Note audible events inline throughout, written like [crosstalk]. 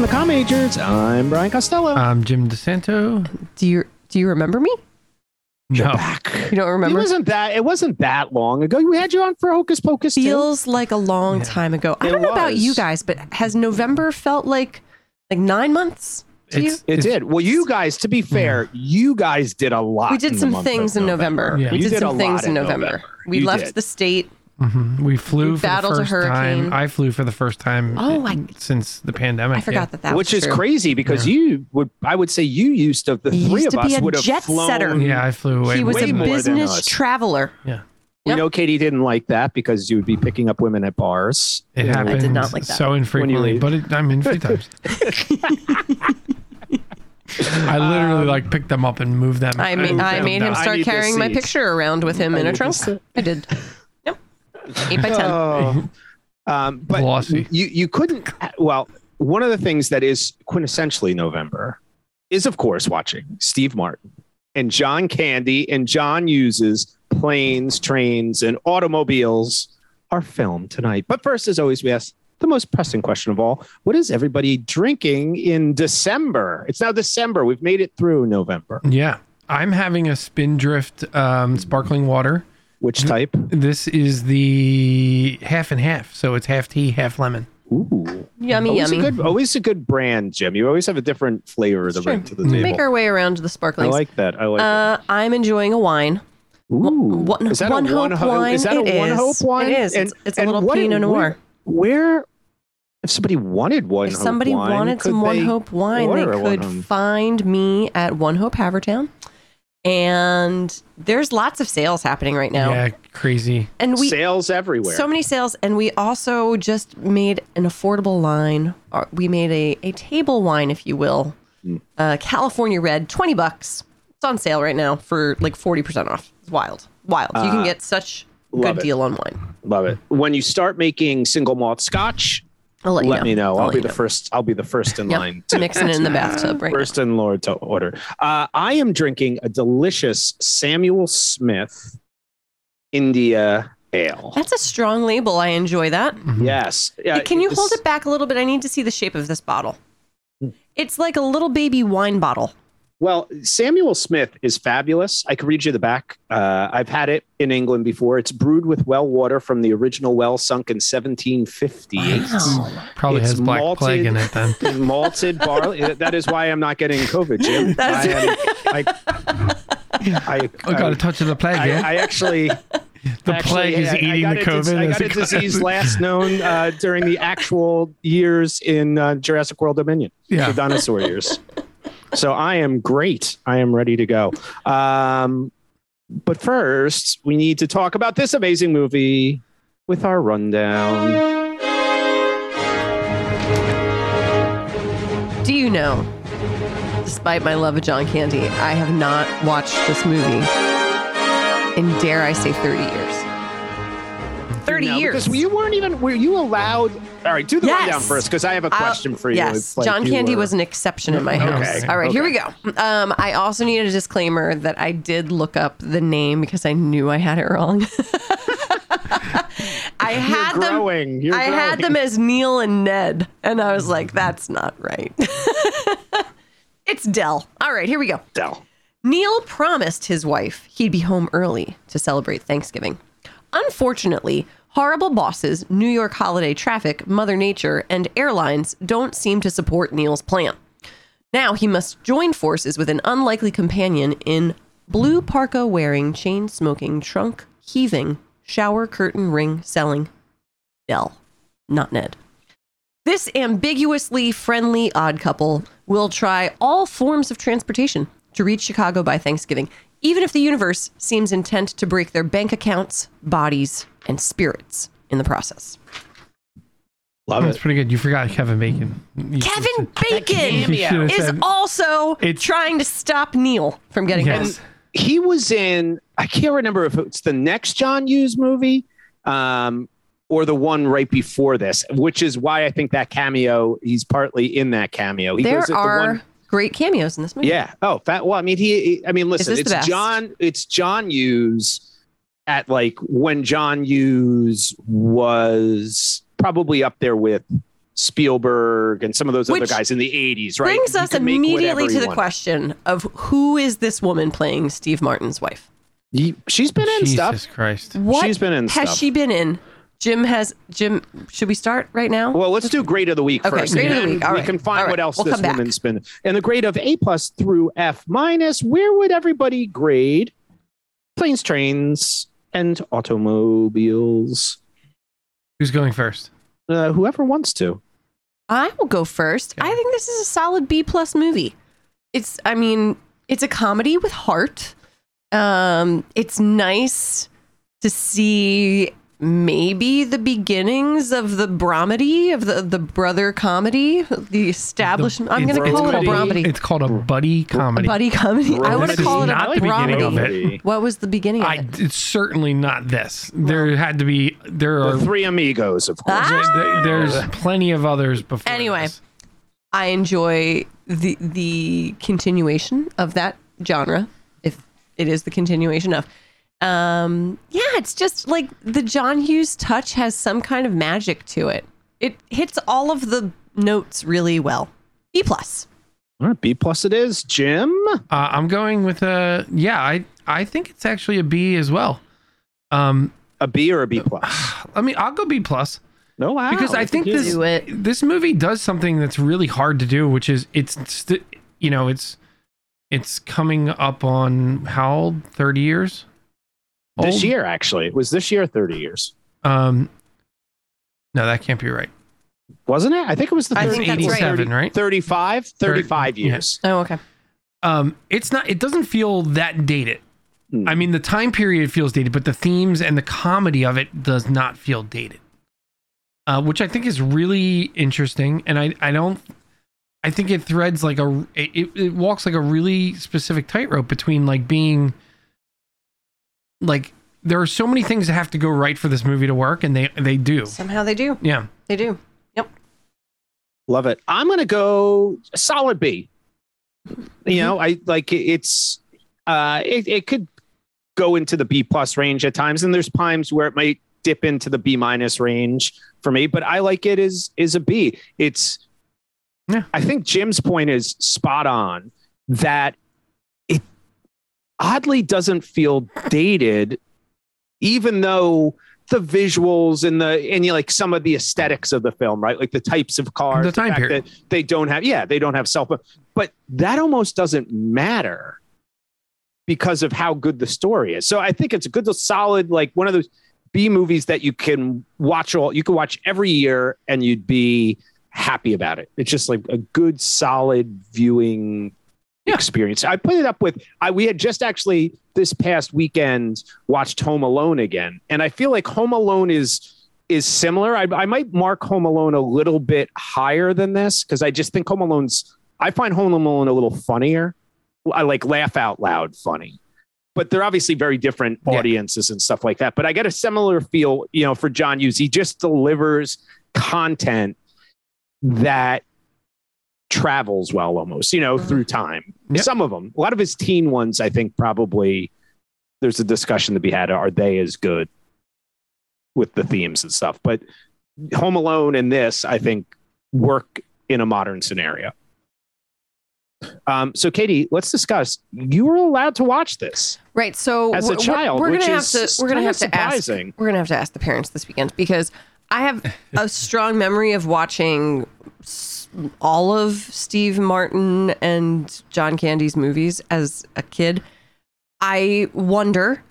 Welcome to Com Majors. I'm Brian Costello. I'm Jim DeSanto. Do you do you remember me? You're No. back. You don't remember? It wasn't that. It wasn't that long ago. We had you on for Hocus Pocus too. Feels like a long Yeah. time ago. I It don't know about you guys, but has November felt like like nine months to you? It did. Well, you guys, to be fair, you guys did a lot. We did some things in November. Yeah. We did, did some things in in November. November. We You left did. the state. Mhm. We flew We for the battled a first hurricane. time. I flew for the first time Oh, I- since the pandemic. I forgot that that Which was is true. crazy because you would. I would say you used to the He three used of to be us a would have jet flown. setter. Yeah, yeah I flew way He was way a more business traveler. Yeah. We Yep. know Katie didn't like that because you would be picking up women at bars. It You know, happened did not like that. so infrequently, but it, I mean, a few [laughs] times. I literally like picked them up and moved them. I made moved I them made him start carrying my picture around with him I in a trunk. I did. Yep. Eight by ten. Oh. um, but Glossy. you you couldn't. Well, one of the things that is quintessentially November is, of course, watching Steve Martin and John Candy and John Hughes's planes, trains, and automobiles are filmed tonight. But first, as always, we ask the most pressing question of all: What is everybody drinking in December? It's now December. We've made it through November. Yeah, I'm having a Spindrift um, sparkling water. Which type? This is the half and half, so it's half tea, half lemon. Ooh, Yummy, always yummy. a good, always a good brand, Jim. You always have a different flavor to bring to the table. Make our way around to the I like that. I like uh, I'm enjoying a wine. Ooh. One, is that one a one hope wine. Is that a It one is. hope wine? It is. And- it's it's a little what- Pinot Noir. Where, where- if somebody wanted one, if hope somebody wine, wanted some One Hope wine, they order a One could find me at One Hope Havertown. And there's lots of sales happening right now. Yeah, crazy. And we sales everywhere. so many sales and we also just made an affordable line Uh, we made a, a table wine if you will Hmm. uh, california red 20 bucks it's on sale right now for like 40% off it's wild wild you can get such Uh, good it. deal on wine Love it. When you start making single malt Scotch, i'll let, let, know me know. I'll, let be the know. first. I'll be the first in Yep. line. To, Mixing it in the bathtub right now. First in Lord to order. Uh, I am drinking a delicious Samuel Smith India Ale. that's a strong label i enjoy that Yes. Yeah, can you this- hold it back a little bit i need to see the shape of this bottle it's like a little baby wine bottle Well, Samuel Smith is fabulous. I could read you the back. Uh, I've had it in England before. It's brewed with well water from the original well sunk in 1758. Probably It's has black malted. plague in it then. Malted [laughs] barley. [laughs] That is why I'm not getting COVID, Jim. [laughs] That's- I, am, I, I, I got a touch of the plague. I, yeah? I actually the Actually, plague is I- I eating got the a dis- COVID. I as got a it goes. disease last known uh, during the actual years in uh, Jurassic World Dominion, Yeah. the dinosaur years. So I am great. I am ready to go. Um, but first, we need to talk about this amazing movie with our rundown. Do you know, despite my love of John Candy, I have not watched this movie in, dare I say, 30 years. 30 No, years. Because you weren't even, were you allowed? All right, do the Yes. rundown first because I have a I'll- question for you. Yes, like John you Candy were- was an exception in my house. Okay. house. All right, here we go. Um, I also need a disclaimer that I did look up the name because I knew I had it wrong. [laughs] I had You're them. growing. You're I had them as Neil and Ned, and I was like, "That's not right." [laughs] it's Dell. All right, here we go. Dell. Neil promised his wife he'd be home early to celebrate Thanksgiving. Unfortunately, horrible bosses, New York holiday traffic, Mother Nature, and airlines don't seem to support Neil's plan. Now he must join forces with an unlikely companion in blue parka wearing, chain smoking, trunk heaving, shower curtain ring selling Dell, not Ned. This ambiguously friendly odd couple will try all forms of transportation to reach Chicago by Thanksgiving, even if the universe seems intent to break their bank accounts, bodies, and spirits in the process. Love That's it. pretty good. You forgot Kevin Bacon. You Kevin Bacon you should have is said- also It's- trying to stop Neil from getting Yes. home. he was in i can't remember if it's the next john hughes movie um, or the one right before this which is why i think that cameo he's partly in that cameo he There goes at the are one- great cameos in this movie. yeah oh fat well i mean he, he- i mean listen it's john it's john hughes at like when john hughes was probably up there with Spielberg and some of those other guys in the 80s, right? Brings us immediately to the want. question of who is this woman playing Steve Martin's wife? Ye- She's been in Jesus stuff. Christ. What She's been in has stuff. she been in? Jim has Jim. Should we start right now? Well, let's do grade of the week Okay, first. grade of the week. All we right. can find All right. what else We'll this come back. woman's been. And the grade of A plus through F minus. Where would everybody grade planes, trains, and automobiles? Who's going first? Uh, whoever wants to. I will go first. Okay. I think this is a solid B plus movie. It's, I mean, it's a comedy with heart. Um, it's nice to see maybe the beginnings of the bromedy of the the brother comedy, the establishment. I'm going to call it a bromedy, It's called a buddy comedy. buddy comedy. I want This to call it not a the beginning bromedy. What was the beginning of I, it? it's certainly not this. There had to be. There are. The three amigos, of course. Ah! there- there's plenty of others before. Anyway. this. I enjoy the the continuation of that genre, if it is the continuation of. Um, yeah, it's just like the John Hughes touch has some kind of magic to it. It hits all of the notes really well. B plus. All right, B plus it is. Jim? Uh, I'm going with a. Yeah, I I think it's actually a B as well. Um, A B or a B plus? [sighs] I mean, I'll go B plus. No, wow. because I think this it. this movie does something that's really hard to do, which is it's st- you know it's it's coming up on how old? Thirty years. This year, actually. It was this year 30 years. Um, no, that can't be right. Wasn't it? I think it was the I 30 think that's right. 87, right? 35, 35 yeah. years. Oh, okay. Um, it's not. It doesn't feel that dated. Hmm. I mean, the time period feels dated, but the themes and the comedy of it does not feel dated. Uh, which I think is really interesting, and I I don't. I think it threads like a it, it- it walks like a really specific tightrope between like being like there are so many things that have to go right for this movie to work, and they they do. Somehow they do. Yeah. They do. Yep. Love it. I'm going to go solid B. You know, I like it's, uh, it, it could go into the B plus range at times, and there's times where it might dip into the B minus range for me, but I like it as, is a B. It's, Yeah. I think Jim's point is spot on that it oddly doesn't feel dated, even though the visuals and the and you know, like some of the aesthetics of the film, right? Like the types of cars, The time fact period. that they don't have, yeah, they don't have cell phone, but that almost doesn't matter because of how good the story is. So I think it's a good, solid, like one of those B movies that you can watch all, you can watch every year and you'd be happy about it. It's just like a good, solid viewing Yeah. experience. I put it up with, I, we had just actually this past weekend watched Home Alone again. And I feel like Home Alone is, is similar. I, I might mark Home Alone a little bit higher than this because I just think Home Alone's, I find Home Alone a little funnier. I like laugh out loud funny but they're obviously very different Yeah. audiences and stuff like that. But I get a similar feel, you know, for John Hughes. He just delivers content that travels well almost, you know, Mhm. through time. Yep. Some of them, a lot of his teen ones, I think probably there's a discussion to be had. Are they as good with the themes and stuff? But Home Alone and this, I think, work in a modern scenario. Um, so, Katie, let's discuss. You were allowed to watch this Right. So as a we're- child, we're, gonna have is to we're gonna kinda have to ask we're gonna have to ask the parents this weekend because I have a strong memory of watching s- all of Steve Martin and John Candy's movies as a kid. I wonder,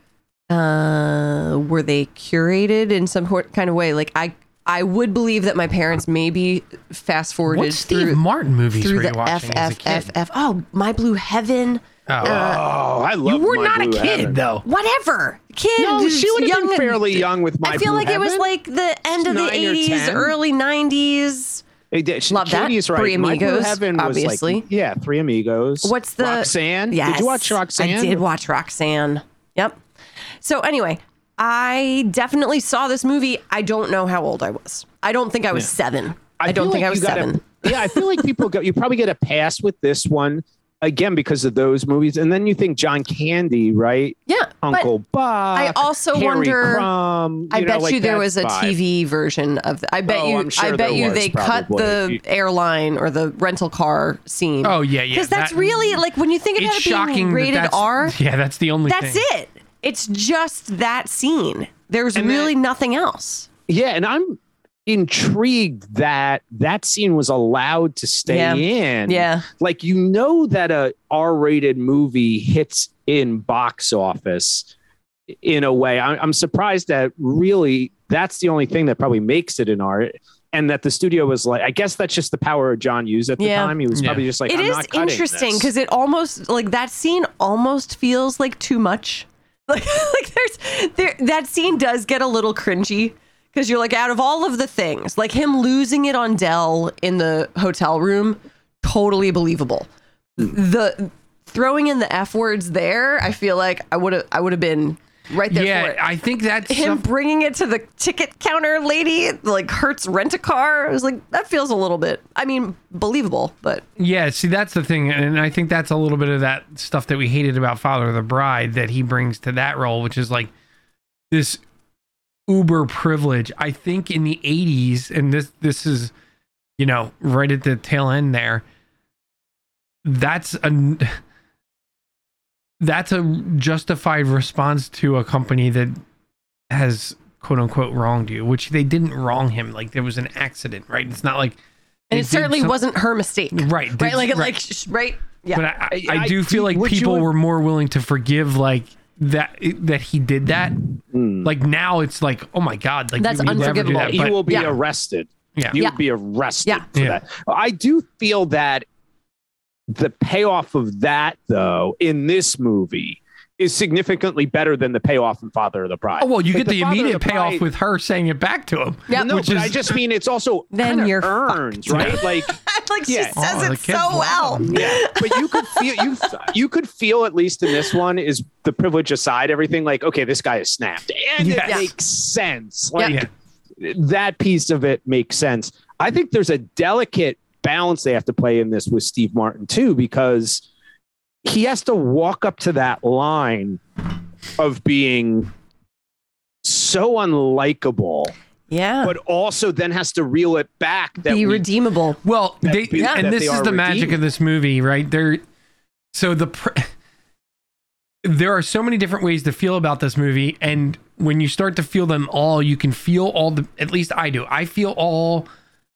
uh, were they curated in some kind of way? Like I, I would believe that my parents maybe fast forwarded What Steve through Martin movies through were you the watching as a kid? FFFF. Oh, My Blue Heaven. Oh. oh, I love. you love. were My not a kid Heaven. though. Whatever, kid. No, she would have young been fairly young with my. I feel Blue like it was like the end of the Nine or 80s, early 90s. It Love that. Katie's right. Three Amigos, obviously. Like, yeah, Three Amigos. What's the Roxanne? Yes. Did you watch Roxanne? I did watch Roxanne. Yep. So anyway, I definitely saw this movie. I don't know how old I was. I don't think I was Yeah. seven. I, feel don't think like I was seven. yeah, I feel like people go. You probably get a pass with this one again because of those movies. And then you think John Candy, right? Yeah. Uncle Buck. I also Harry wonder. Crumb, I know, bet like you there was a vibe. TV version of. The, I bet Oh, you. I'm sure I bet you was, they cut the airline or the rental car scene. Oh yeah, yeah. because that's that- really like when you think about it's it being shocking. that rated that's- R. [laughs] Yeah, that's the only. That's thing. it. It's just that scene. There's And really that- nothing else. Yeah, and I'm intrigued that that scene was allowed to stay Yeah. in. Yeah. Like you know that a R-rated movie hits in box office in a way. I, I'm surprised that really that's the only thing that probably makes it an R. And that the studio was like, I guess that's just the power of John Hughes at the Yeah. time. He was Yeah. probably just like, It I'm is not interesting because it almost like that scene almost feels like too much. [laughs] Like, like there's there that scene does get a little cringy because you're like out of all of the things, like him losing it on Dell in the hotel room, totally believable. The throwing in the f words there, I feel like I would have I would have been right there for Yeah, it. I think that's him some- bringing it to the ticket counter lady, like Hertz rent a car. I was like, that feels a little bit, I mean, believable, but Yeah, see, that's the thing, and I think that's a little bit of that stuff that we hated about Father of the Bride that he brings to that role, which is like this uber privilege. I think in the '80s, and this this is, you know, right at the tail end there. That's a that's a justified response to a company that has quote unquote wronged you, which they didn't wrong him. Like there was an accident, right? It's not like and it certainly some- wasn't her mistake. right, Right? Like, right. like, right? Yeah. But I, I, I- I do I- feel like would you- people were more willing to forgive like that that he did that. Mm. Like now it's like, oh my god, like That's you would never do unforgivable. that, he will be yeah. arrested. Yeah. He Yeah. will be arrested Yeah. for Yeah. that. I do feel that the payoff of that, though, in this movie is significantly better than the payoff in Father of the Bride. Oh well, you Like, get the, Father of immediate the payoff Bride- with her saying it back to him. Yeah. No, which but is- I just mean it's also [laughs] Then kind of you're earned, fucked. right? Like, [laughs] like she Yeah. says Oh, it kid's so well. yeah, but you could feel you [laughs] you could feel at least in this one is the privilege aside, everything like okay, this guy is snapped, and Yes. it Yeah. makes sense. Like Yeah. that piece of it makes sense. I think there's a delicate balance they have to play in this with Steve Martin too, because he has to walk up to that line of being so unlikable, Yeah. but also then has to reel it back that Be we- redeemable. Well, they, be- and this they is are the magic of this movie, right? There, so the pr- [laughs] there are so many different ways to feel about this movie, and when you start to feel them all, you can feel all the. At least I do. I feel all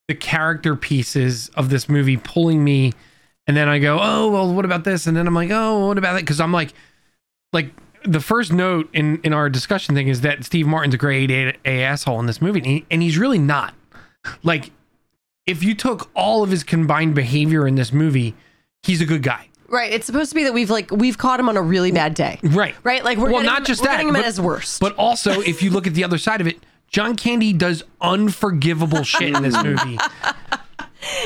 the character pieces of this movie pulling me, and then I go, oh well, what about this? And then I'm like, oh, what about that? Because I'm like, like the first note in in our discussion thing is that Steve Martin's a grade A, a asshole in this movie, and, he, and he's really not. Like, if you took all of his combined behavior in this movie, he's a good guy, Right. It's supposed to be that we've like we've caught him on a really bad day. right? Right? Like we're well, not him, just that, him but, at his worst. but also if you look at the other side of it, John Candy does unforgivable shit in this [laughs] movie.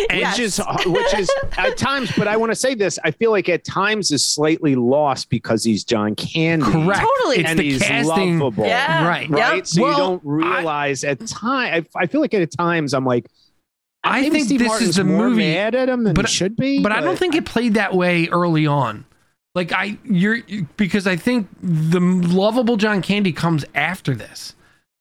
And Yes. which is which is at times but i want to say this i feel like at times is slightly lost because he's john candy correct. Totally. It's and the he's casting. lovable Yeah. Right. Yep. right so Well, you don't I- realize at time I, I feel like at times i'm like I think Steve this Martin's is the more movie- mad at him than but- he should be but I don't think it played that way early on. Like I, you're because I think the lovable John Candy comes after this.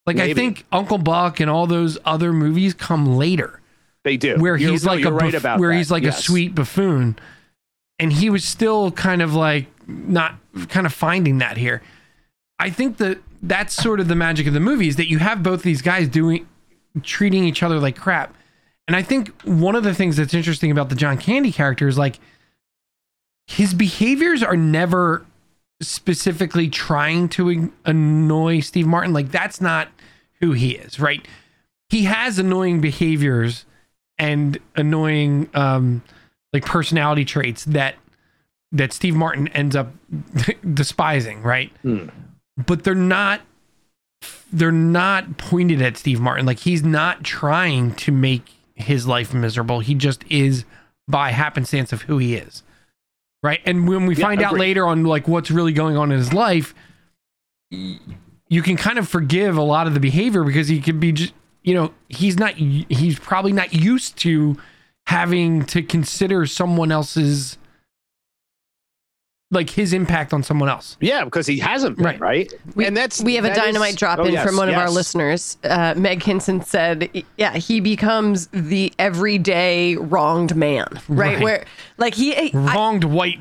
Like I think Uncle Buck and all those other movies come later, they do where You're- he's no, like a right buff- about where that. he's like Yes. a sweet buffoon, and he was still kind of like not kind of finding that here. I think that that's sort of the magic of the movie is that you have both these guys doing treating each other like crap. And I think one of the things that's interesting about the John Candy character is like his behaviors are never specifically trying to annoy Steve Martin. Like that's not who he is, right? He has annoying behaviors and annoying um like personality traits that that Steve Martin ends up [laughs] despising, right? Hmm. But they're not they're not pointed at Steve Martin. Like he's not trying to make his life miserable. He just is by happenstance of who he is. Right? And when we Yeah, find out later on like what's really going on in his life, you can kind of forgive a lot of the behavior because he could be just you know, he's not he's probably not used to having to consider someone else's like his impact on someone else. Yeah, because he hasn't been, Right. right? We, and that's we have a that is- dynamite drop oh, in yes, from one of our listeners. Uh, Meg Hinson said, "Yeah, he becomes the everyday wronged man, right? Right. Where like he, I, Wronged white.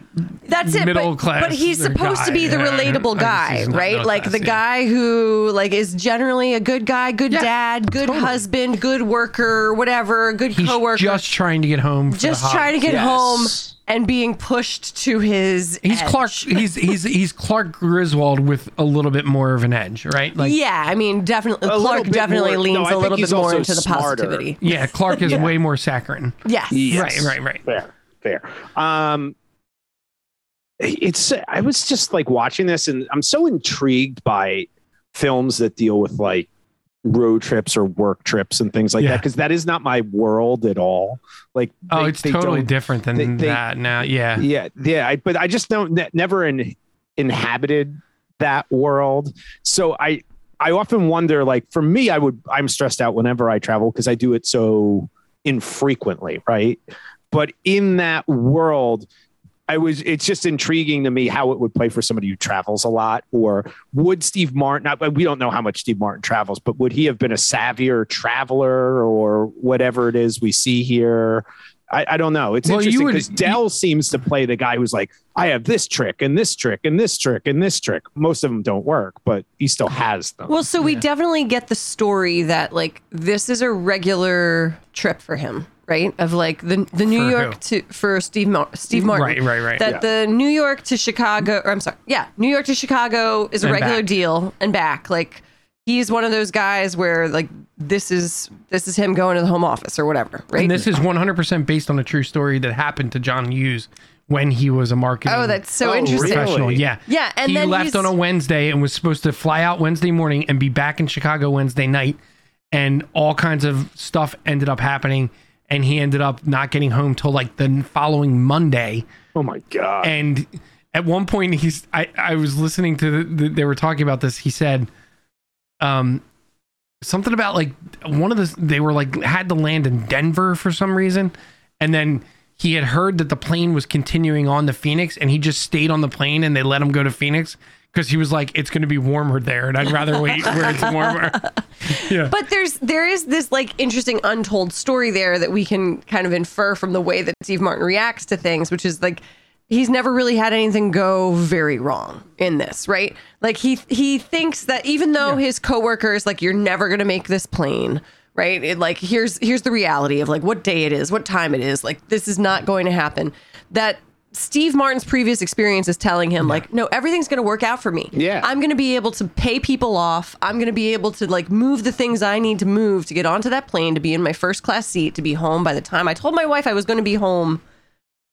that's it. middle but, class but he's supposed to be the Yeah. relatable guy, right? Like class, the yeah. guy who like is generally a good guy, good Yeah, dad, good totally. husband, good worker, whatever, good He's coworker. just trying to get home. for just the trying to get Yes. home and being pushed to his. He's edge. Clark. He's he's he's Clark Griswold with a little bit more of an edge, right? Like yeah, I mean, definitely. Clark definitely more- leans no, I a think little bit more also into the smarter. positivity. yeah, Clark is way more saccharine. Yes. Yes. Right, right, right. Fair, fair. Um, it's I was just like watching this, and I'm so intrigued by films that deal with like road trips or work trips and things like Yeah. that because that is not my world at all. Like, Oh, they- it's they totally different than they- that now. Yeah. Yeah, yeah. I, but I just don't ne- never in, inhabited that world. So I I often wonder. Like for me, I would I'm stressed out whenever I travel because I do it so infrequently, right? But in that world. I was. It's just intriguing to me how it would play for somebody who travels a lot. Or would Steve Martin? Not, we don't know how much Steve Martin travels, but would he have been a savvier traveler or whatever it is we see here? I, I don't know. It's Well, interesting because Dell seems to play the guy who's like, I have this trick and this trick and this trick and this trick. Most of them don't work, but he still has them. Well, so we definitely get the story that like this is a regular trip for him, right? Of like the the New For York who? to for Steve Mar- Steve Martin, Right, right, right. That the New York to Chicago, or I'm sorry, yeah, New York to Chicago is a And regular back. deal and back. Like he's one of those guys where like this is this is him going to the home office or whatever, right? And this is 100% based on a true story that happened to John Hughes when he was a marketing oh, that's so interesting. really? professional. Yeah. Yeah, and he then left he's- on a Wednesday and was supposed to fly out Wednesday morning and be back in Chicago Wednesday night. And all kinds of stuff ended up happening. And he ended up not getting home till like the following Monday. oh my God. And at one point, he's I, I was listening to the, the, they were talking about this. He said, um, something about like one of the they were like had to land in Denver for some reason, and then he had heard that the plane was continuing on to Phoenix, and he just stayed on the plane, and they let him go to Phoenix because he was like, it's going to be warmer there, and I'd rather wait [laughs] where it's warmer. yeah. But there's there is this like interesting untold story there that we can kind of infer from the way that Steve Martin reacts to things, which is like he's never really had anything go very wrong in this, right? Like he he thinks that even though his coworkers like you're never going to make this plane, right? It, like here's here's the reality of like what day it is, what time it is. Like this is not going to happen. That Steve Martin's previous experience is telling him like no, everything's going to work out for me. Yeah. I'm going to be able to pay people off. I'm going to be able to like move the things I need to move to get onto that plane to be in my first class seat to be home by the time I told my wife I was going to be home.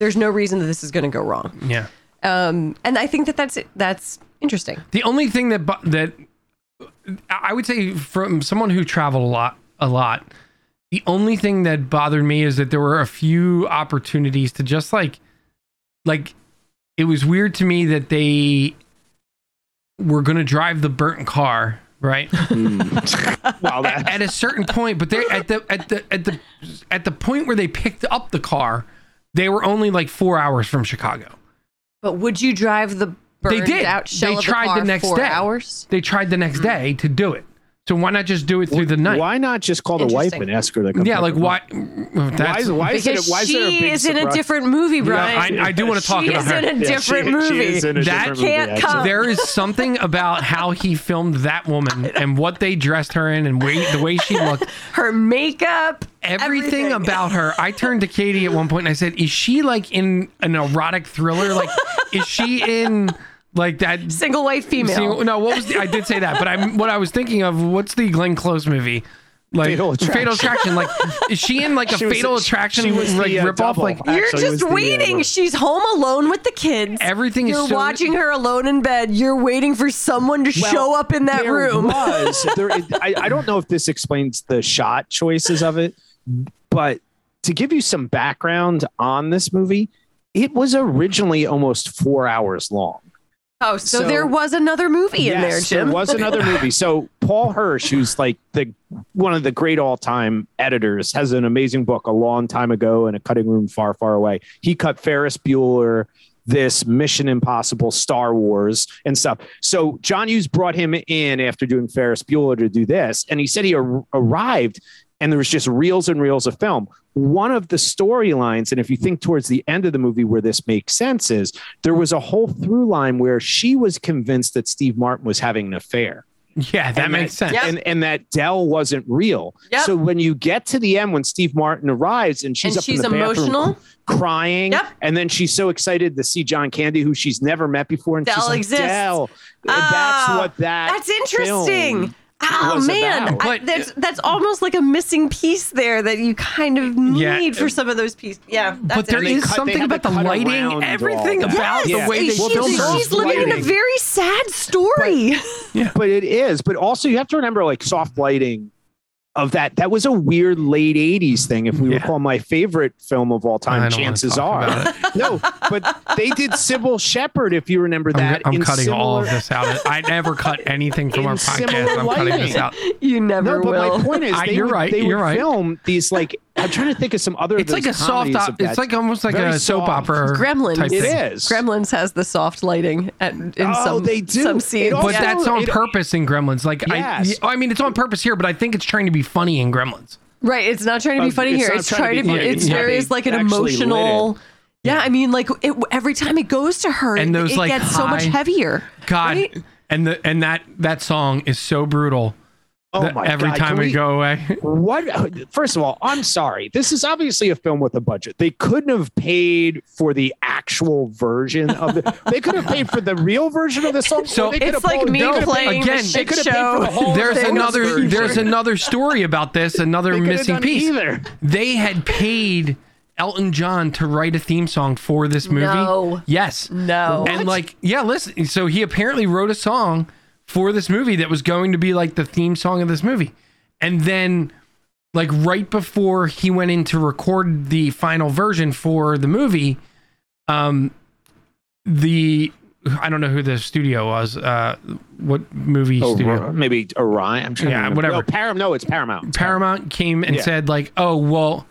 There's no reason that this is going to go wrong. yeah. Um, and I think that that's that's interesting. The only thing that bu- that I would say from someone who traveled a lot, a lot, the only thing that bothered me is that there were a few opportunities to just like, like, it was weird to me that they were going to drive the burnt car, right? [laughs] Hmm. wow, that, at a certain point, but they at the at the at the at the point where they picked up the car, they were only like four hours from Chicago. But would you drive the burned They did. out shell They of tried the, car the next four day. hours? They tried the next hmm. day to do it. So why not just do it through the night? why not just call the wife and ask her to come? Yeah, like why? up? Why? Why is, why it, Because why is there a she big is in a different movie, Brian. I, I do want to talk she about is her. in a Yeah, different she- movie. she is in a That different can't movie, come. there is something about how he filmed that woman and what they dressed her in and way, the way she looked. [laughs] Her makeup, Everything, about her. I turned to Katie at one point and I said, "Is she like in an erotic thriller? Like, is she in like that?" single white female. Single- no, what was the, I did say that, but I'm what I was thinking of. What's the Glenn Close movie? Like Fatal Attraction. Fatal Attraction. Like, is she in like a [laughs] She Fatal she- Attraction she was like the, uh, rip off? double. Like You're Actually, it was just the, uh, waiting. She's home alone with the kids. everything is You're so- watching her alone in bed. You're waiting for someone to Well, show up in that there room. Was [laughs] there? I, I don't know if this explains the shot choices of it, but to give you some background on this movie, it was originally almost four hours long. Oh, so, So- there was another movie in there, Jim. There was another movie. So Paul Hirsch, who's like the one of the great all-time editors, has an amazing book a long time ago in a cutting room far, far away. He cut Ferris Bueller this Mission Impossible, Star Wars, and stuff. So John Hughes brought him in after doing Ferris Bueller to do this, and he said he ar- arrived and there was just reels and reels of film. One of the storylines, and if you think towards the end of the movie where this makes sense, is there was a whole through line where she was convinced that Steve Martin was having an affair. Yeah, that And makes sense. Yep. And, and that Dell wasn't real. Yep. So when you get to the end, when Steve Martin arrives and she's and up she's in the bathroom emotional. crying, Yep. and then she's so excited to see John Candy, who she's never met before, and Dell she's like, exists. Dell. Ah, that's what that. That's interesting. Film Oh was man, about. I, But- that's that's almost like a missing piece there that you kind of need Yeah. for some of those pieces. Yeah, that's but there And cut- something about the lighting, everything that. about Yes, the way they she's, filmed her. she's living in a very sad story. Yeah, but it is. But also, you have to remember, like soft lighting of that. That was a weird late '80s thing. If we Yeah. recall, my favorite film of all time, chances are. no, but they did Cybill Shepherd. If you remember I'm, that, I'm in cutting all of this out. I never cut [laughs] anything from In our podcast. I'm cutting this out. you never No, but will. my point is, I- they you're would, right, They you're would right. film these like. I'm trying to think of some other. It's like a soft. comedies Op- it's like almost like Very a soap soft. opera. Gremlins. type It thing. is. Gremlins has the soft lighting at, in Oh, some they do. some scenes. also- But that's on it- purpose in Gremlins. Like Yes. I, I mean, it's on purpose here, but I think it's trying to be funny in Gremlins. right. It's not trying to be Uh, funny it's here. It's trying to be be. funny. It's Yeah, very like an emotional. Yeah, I mean, like it, every time it goes to her, And it- those, it, like, gets so much heavier. God, Right? and the and that that song is so brutal. Oh that my every God, time we, we- go away. [laughs] What? First of all, I'm sorry. This is obviously a film with a budget. They couldn't have paid for the actual version of it. [laughs] They could have paid for the real version of the song. So- they could It's have like me they could have paid- playing again, the They could have paid show. for the whole. there's thing another version. there's another story about this, another They missing piece. Either. They had paid Elton John to write a theme song for this movie. No. Yes. No. And like, yeah, listen. So he apparently wrote a song for this movie that was going to be like the theme song of this movie. And then, like, right before he went in to record the final version for the movie, um, the I don't know who the studio was. Uh, what movie Oh, studio? maybe Orion. I'm trying Yeah, to remember. whatever. No, Param- no, it's Paramount. Paramount came and Yeah. said like, "Oh, well,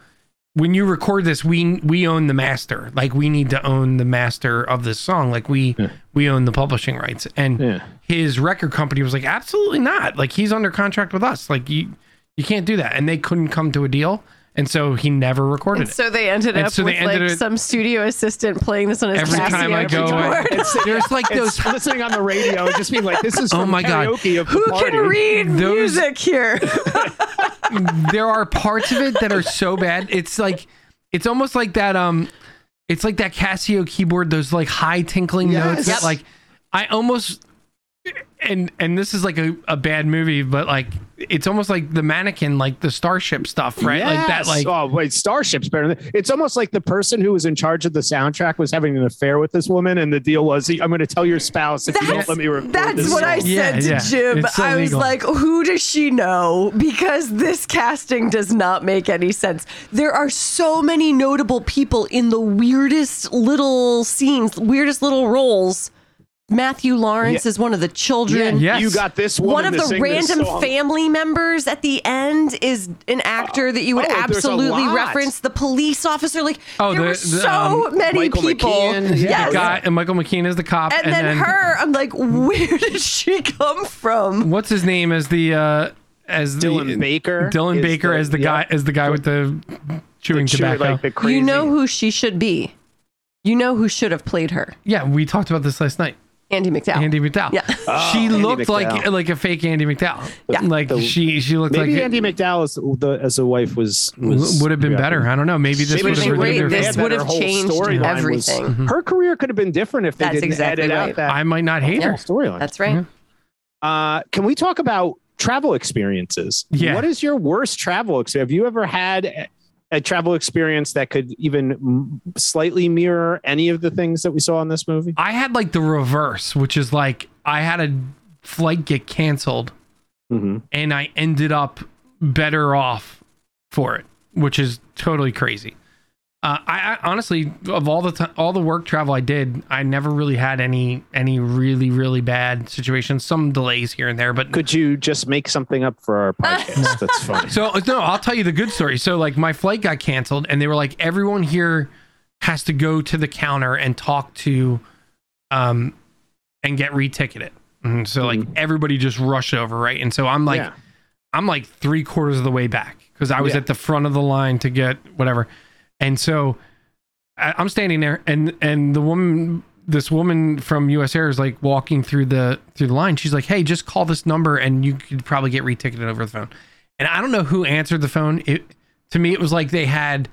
when you record this, we we own the master. Like we need to own the master of this song. Like we we own the publishing rights." And Yeah. his record company was like, "Absolutely not. Like he's under contract with us. Like you you can't do that." And they couldn't come to a deal, and so he never recorded And it. so they ended And up so they with ended like it- some studio assistant playing this on his Every Casio time I go, keyboard. [laughs] It's, There's like it's those listening on the radio and just being like, "This is Oh from my God. karaoke of the Who party. can read Those- music here? [laughs] there are parts of it that are so bad. It's like it's almost like that um it's like that Casio keyboard those like high tinkling Yes. notes that like I almost and and this is like a, a bad movie but like it's almost like the mannequin like the starship stuff right like that like oh wait starship's better than it's almost like the person who was in charge of the soundtrack was having an affair with this woman and the deal was i'm going to tell your spouse if you don't let me record that's this what I song." Yeah, said to yeah. Jim. It's I was illegal. like, who does she know? Because this casting does not make any sense. There are so many notable people in the weirdest little scenes, weirdest little roles. Matthew Lawrence Yeah. is one of the children. Yeah. Yes. you got this woman One of the random family members at the end is an actor that you would oh, absolutely reference. The police officer, like Oh, there the- were the, so um, many Michael people. McKean, yeah. Yes. the guy and Michael McKean is the cop and, then, her, I'm like, where [laughs] did she come from? what's his name as the uh as the Dylan Baker Dylan Baker the- as the yeah. guy as the guy with the chewing Sure, tobacco like the You know who she should be. You know who should have played her. yeah we talked about this last night Andie MacDowell. Andie MacDowell. Yeah. she Andie looked like MacDowell. like a fake Andie MacDowell. Yeah. Like The- she she looked maybe like Andie MacDowell as the as a wife was, was would have been better. I don't know. Maybe this Maybe would been have great. This would have changed storyline was- everything. Her career could have been different if they That's didn't exactly edit right. out that I might not hate whole her. storyline. That's right. Uh, can we talk about travel experiences? Yeah. What is your worst travel experience? Have you ever had a, travel experience that could even slightly mirror any of the things that we saw in this movie? I had like the reverse, which is like I had a flight get canceled Mm-hmm. and I ended up better off for it, which is totally crazy. Uh, I, I honestly, of all the time, all the work travel I did, I never really had any any really really bad situations. Some delays here and there, but Could you just make something up for our podcast? [laughs] That's funny. So no, I'll tell you the good story. So like my flight got canceled, and they were like, everyone here has to go to the counter and talk to um and get reticketed. And so like everybody just rushed over, right? And so I'm like Yeah. I'm like three quarters of the way back because I was Yeah. at the front of the line to get whatever. And so I'm standing there and and the woman this woman from US Air is like walking through the through the line. She's like, "Hey, just call this number and you could probably get reticketed over the phone." And I don't know who answered the phone. It to me it was like they had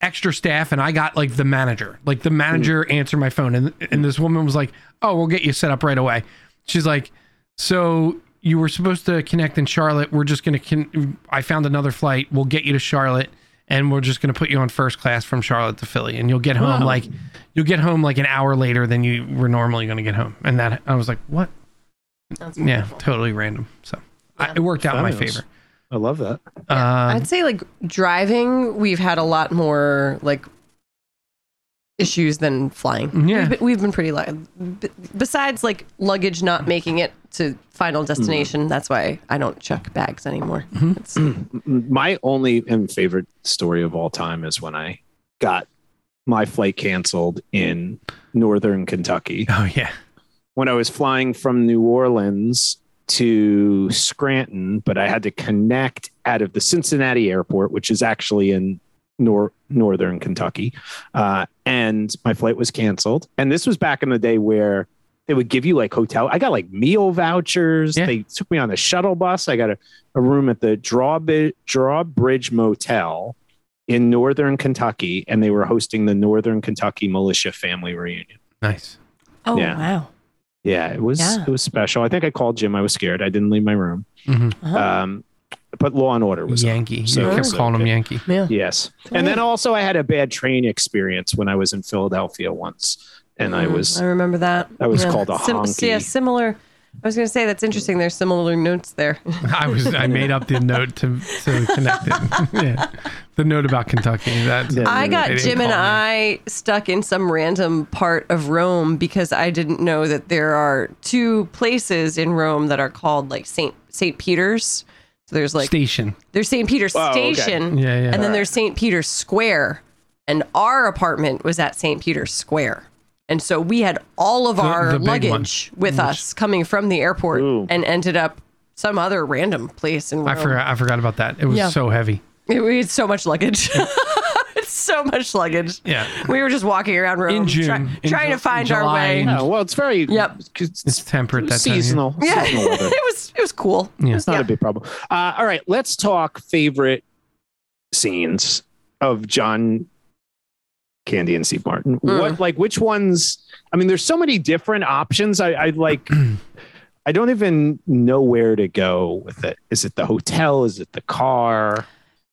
extra staff and I got like the manager. Like the manager mm-hmm. answered my phone and and this woman was like, "Oh, we'll get you set up right away." She's like, "So you were supposed to connect in Charlotte. We're just going to con- I found another flight. We'll get you to Charlotte and we're just going to put you on first class from Charlotte to Philly and you'll get home Wow. like you'll get home like an hour later than you were normally going to get home." And that I was like, "What?" That's Yeah, totally random. So I, it worked out in my favor. I love that. Um, I'd say like driving, we've had a lot more like issues than flying. Mm, yeah. we've been, we've been pretty lucky. B- besides like luggage not making it to final destination, mm. that's why I don't chuck bags anymore. Mm-hmm. It's, [clears throat] My only and favorite story of all time is when I got my flight canceled in northern Kentucky. [laughs] oh yeah. when I was flying from New Orleans to Scranton, but I had to connect out of the Cincinnati airport, which is actually in nor- northern Kentucky. Uh, and my flight was canceled. And this was back in the day where they would give you like hotel. I got like meal vouchers. Yeah. They took me on a shuttle bus. I got a, a room at the Drawbridge, Drawbridge Motel in northern Kentucky, and they were hosting the Northern Kentucky Militia Family Reunion. Nice. oh Yeah. wow. Yeah, it was Yeah. it was special. I think I called Jim. I was scared. I didn't leave my room. hmm Uh-huh. Um, but Law and Order was on. Yankee. So- you kept so calling him. Yankee. yeah. Yes, and then also I had a bad train experience when I was in Philadelphia once, and I Mm, was I remember that. I was called a Sim- honky. yeah, similar. I was going to say that's interesting. There's similar notes there. [laughs] I was I made up the note to to connect it. [laughs] yeah. The note about Kentucky. That's Yeah. I got Jim and me. I stuck in some random part of Rome because I didn't know that there are two places in Rome that are called like Saint Saint Peter's. So there's like station. there's Saint Peter's Oh, okay. Station, Yeah, yeah. and then there's Saint Peter's Square, and our apartment was at Saint Peter's Square. And so we had all of The- our the big luggage with us coming from the airport Ooh. and ended up some other random place in Rome. I forgot I forgot about that. It was Yeah. so heavy. It, we had so much luggage. [laughs] it's [laughs] so much luggage. Yeah. We were just walking around Rome, In June, try- in trying Ju- to find our July way. and- Oh, well, it's very Yep. It's, It's temperate that time. of year. seasonal. Yeah, seasonal weather. [laughs] it was it was cool. Yeah. It's not Yeah. a big problem. Uh, all right, let's talk favorite scenes of John Candy and Steve Martin. Mm. What like which ones? I mean, there's so many different options. I, I like. [clears throat] I don't even know where to go with it. Is it the hotel? Is it the car?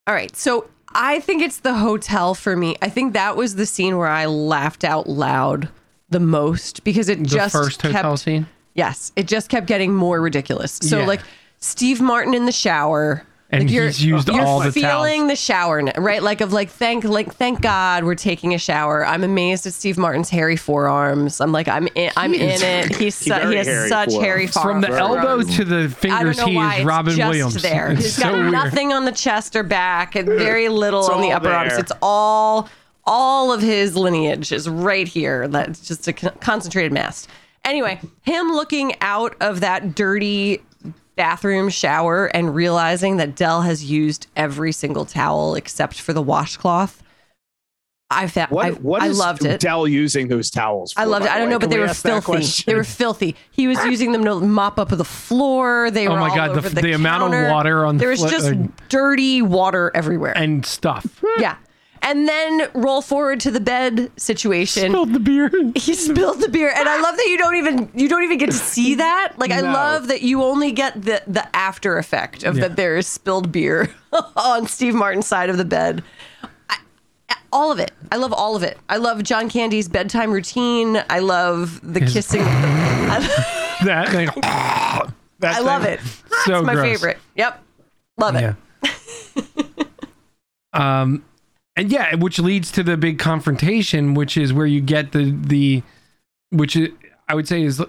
All right, so I think it's the hotel for me. I think that was the scene where I laughed out loud the most because it The just first hotel kept scene. yes, it just kept getting more ridiculous. So Yeah. like Steve Martin in the shower. And like he's used all the time. you're all the feeling towels. the shower, n- right? Like of like thank like thank God we're taking a shower. I'm amazed at Steve Martin's hairy forearms. I'm like I'm in, I'm in it. He's su- he has hairy such forearms. hairy forearms From forearms. the elbow to the I fingers, know he why is Robin just Williams. there. It's He's so got weird. nothing on the chest or back, and very little on the all upper arms. It's all all of his lineage is right here. That's just a concentrated mass. Anyway, him looking out of that dirty bathroom shower and realizing that Dell has used every single towel except for the washcloth. I found What I, what I is loved it. Dell using those towels? For, I loved it. I don't way? know, but Can they we were filthy. They were filthy. He was using them to mop up the floor. They Oh were my all God, the- over the, the amount of water on the there was flo- just uh, dirty water everywhere. and stuff. yeah, and then roll forward to the bed situation. Spilled the beer. he spilled the beer, and I love that you don't even you don't even get to see that. Like I No. love that you only get the the after effect of Yeah. that there is spilled beer [laughs] on Steve Martin's side of the bed. I, all of it. I love all of it. I love John Candy's bedtime routine. I love the His- kissing. [laughs] [laughs] That thing. that I love it. So it's my gross. favorite. Yep, love it. Yeah. um, and yeah, which leads to the big confrontation, which is where you get the the, which is, I would say is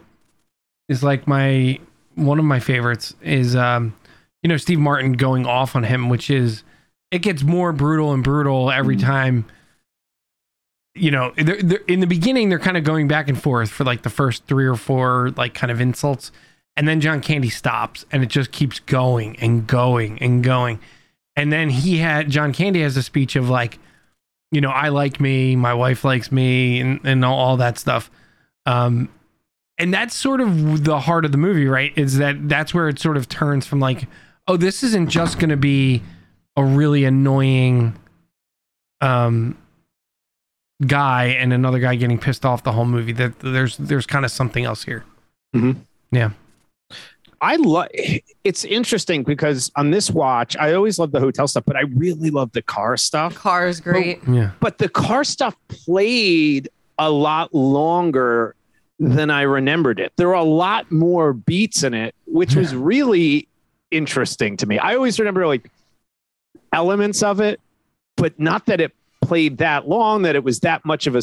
is like my one of my favorites is um, you know, Steve Martin going off on him, which is it gets more brutal and brutal every time you know, they're, they're, in the beginning, they're kind of going back and forth for like the first three or four, like kind of insults. And then John Candy stops and it just keeps going and going and going. And then he had, John Candy has a speech of like, you know, I like me, my wife likes me, and, and all, all that stuff. Um, and that's sort of the heart of the movie, right? Is that that's where it sort of turns from like, oh, this isn't just going to be a really annoying um guy and another guy getting pissed off the whole movie. That there's there's kind of something else here. Mhm. Yeah. I love it's interesting because on this watch, I always love the hotel stuff, but I really love the car stuff. Car's great. Yeah. But the car stuff played a lot longer than I remembered it. There were a lot more beats in it, which was really interesting to me. I always remember like elements of it, but not that it played that long, that it was that much of a.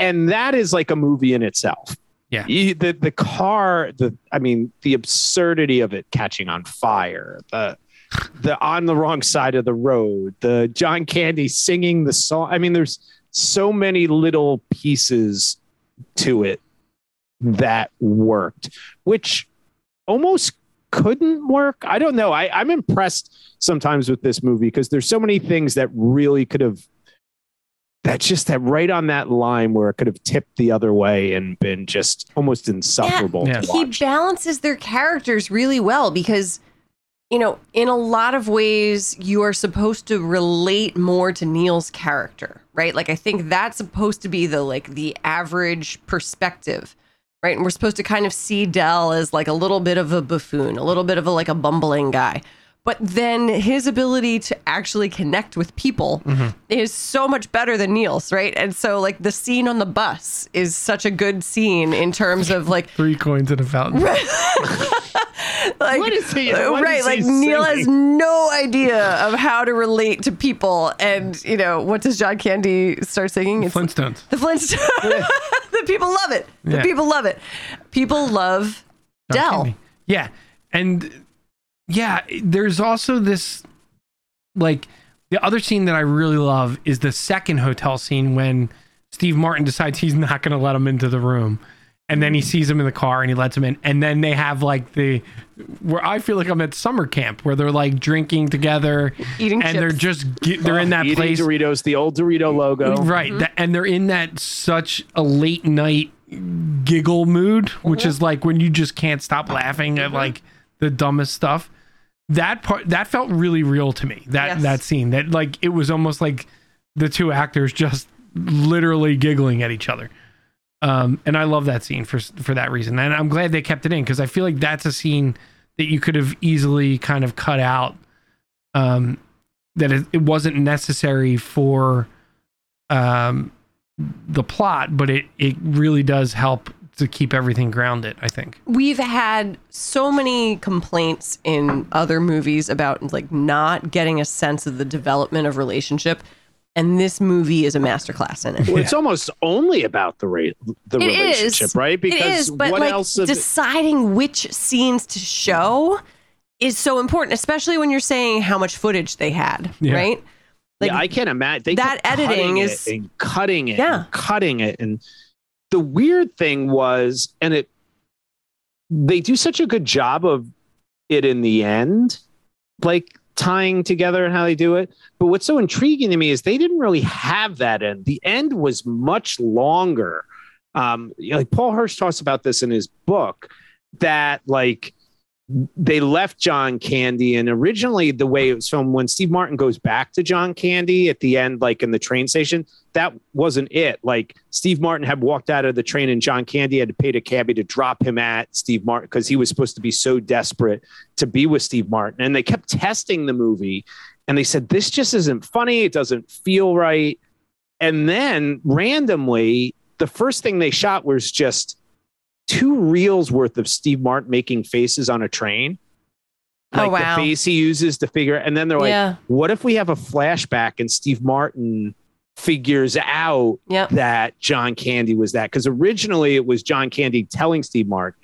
And that is like a movie in itself. Yeah. The the car, the I mean, the absurdity of it catching on fire, the the on the wrong side of the road, the John Candy singing the song. I mean, there's so many little pieces to it that worked, which almost couldn't work. I don't know. I, I'm impressed sometimes with this movie because there's so many things that really could have that's just that right on that line where it could have tipped the other way and been just almost insufferable Yeah. to he watch. balances their characters really well because you know in a lot of ways you are supposed to relate more to neil's character right like i think that's supposed to be the like the average perspective right and we're supposed to kind of see dell as like a little bit of a buffoon a little bit of a like a bumbling guy but then his ability to actually connect with people mm-hmm. is so much better than Neil's, right? And so, like, the scene on the bus is such a good scene in terms of like [laughs] Three coins in a fountain. [laughs] like What is he- what right is like he neil has no idea of how to relate to people and you know what does john candy start singing it's Flintstones. the flintstones [laughs] the people love it the Yeah. people love it people love John dell Candy. Yeah. And yeah, there's also this like the other scene that I really love is the second hotel scene when Steve Martin decides he's not going to let him into the room. And then he sees him in the car and he lets him in. And then they have like the where I feel like I'm at summer camp where they're like drinking together Eating and they're just ge- they're in that Eating place Doritos, the old Dorito logo. Right. That, and they're in that such a late night giggle mood, which mm-hmm. is like when you just can't stop laughing at like the dumbest stuff. That part that felt really real to me. That Yes. that scene. That like it was almost like the two actors just literally giggling at each other. Um, and I love that scene for for that reason. And I'm glad they kept it in because I feel like that's a scene that you could have easily kind of cut out. Um, that it, it wasn't necessary for um the plot, but it it really does help to keep everything grounded. I think. we've had so many complaints in other movies about like not getting a sense of the development of relationship and this movie is a masterclass in it Well, it's almost only about the ra- the It relationship, is. right? Because it is, but what like else? Of it- deciding which scenes to show is so important, especially when you're saying how much footage they had, Yeah. right? Like yeah, I can't imagine They that editing is- and cutting it, Yeah. and cutting it, and the weird thing was, and it they do such a good job of it in the end, like tying together and how they do it. But what's so intriguing to me is they didn't really have that end. The end was much longer. Um, you know, like Paul Hirsch talks about this in his book that like they left John Candy, and originally the way it was filmed, when Steve Martin goes back to John Candy at the end, like in the train station, that wasn't it. Like Steve Martin had walked out of the train, and John Candy had to pay a cabbie to drop him at Steve Martin because he was supposed to be so desperate to be with Steve Martin. And they kept testing the movie, and they said this just isn't funny. It doesn't feel right. And then randomly, the first thing they shot was just two reels worth of Steve Martin making faces on a train. Oh, Like wow. the face he uses to figure, and then they're like, yeah, what if we have a flashback and Steve Martin figures out yep. that John Candy was that? Because originally it was John Candy telling Steve Martin.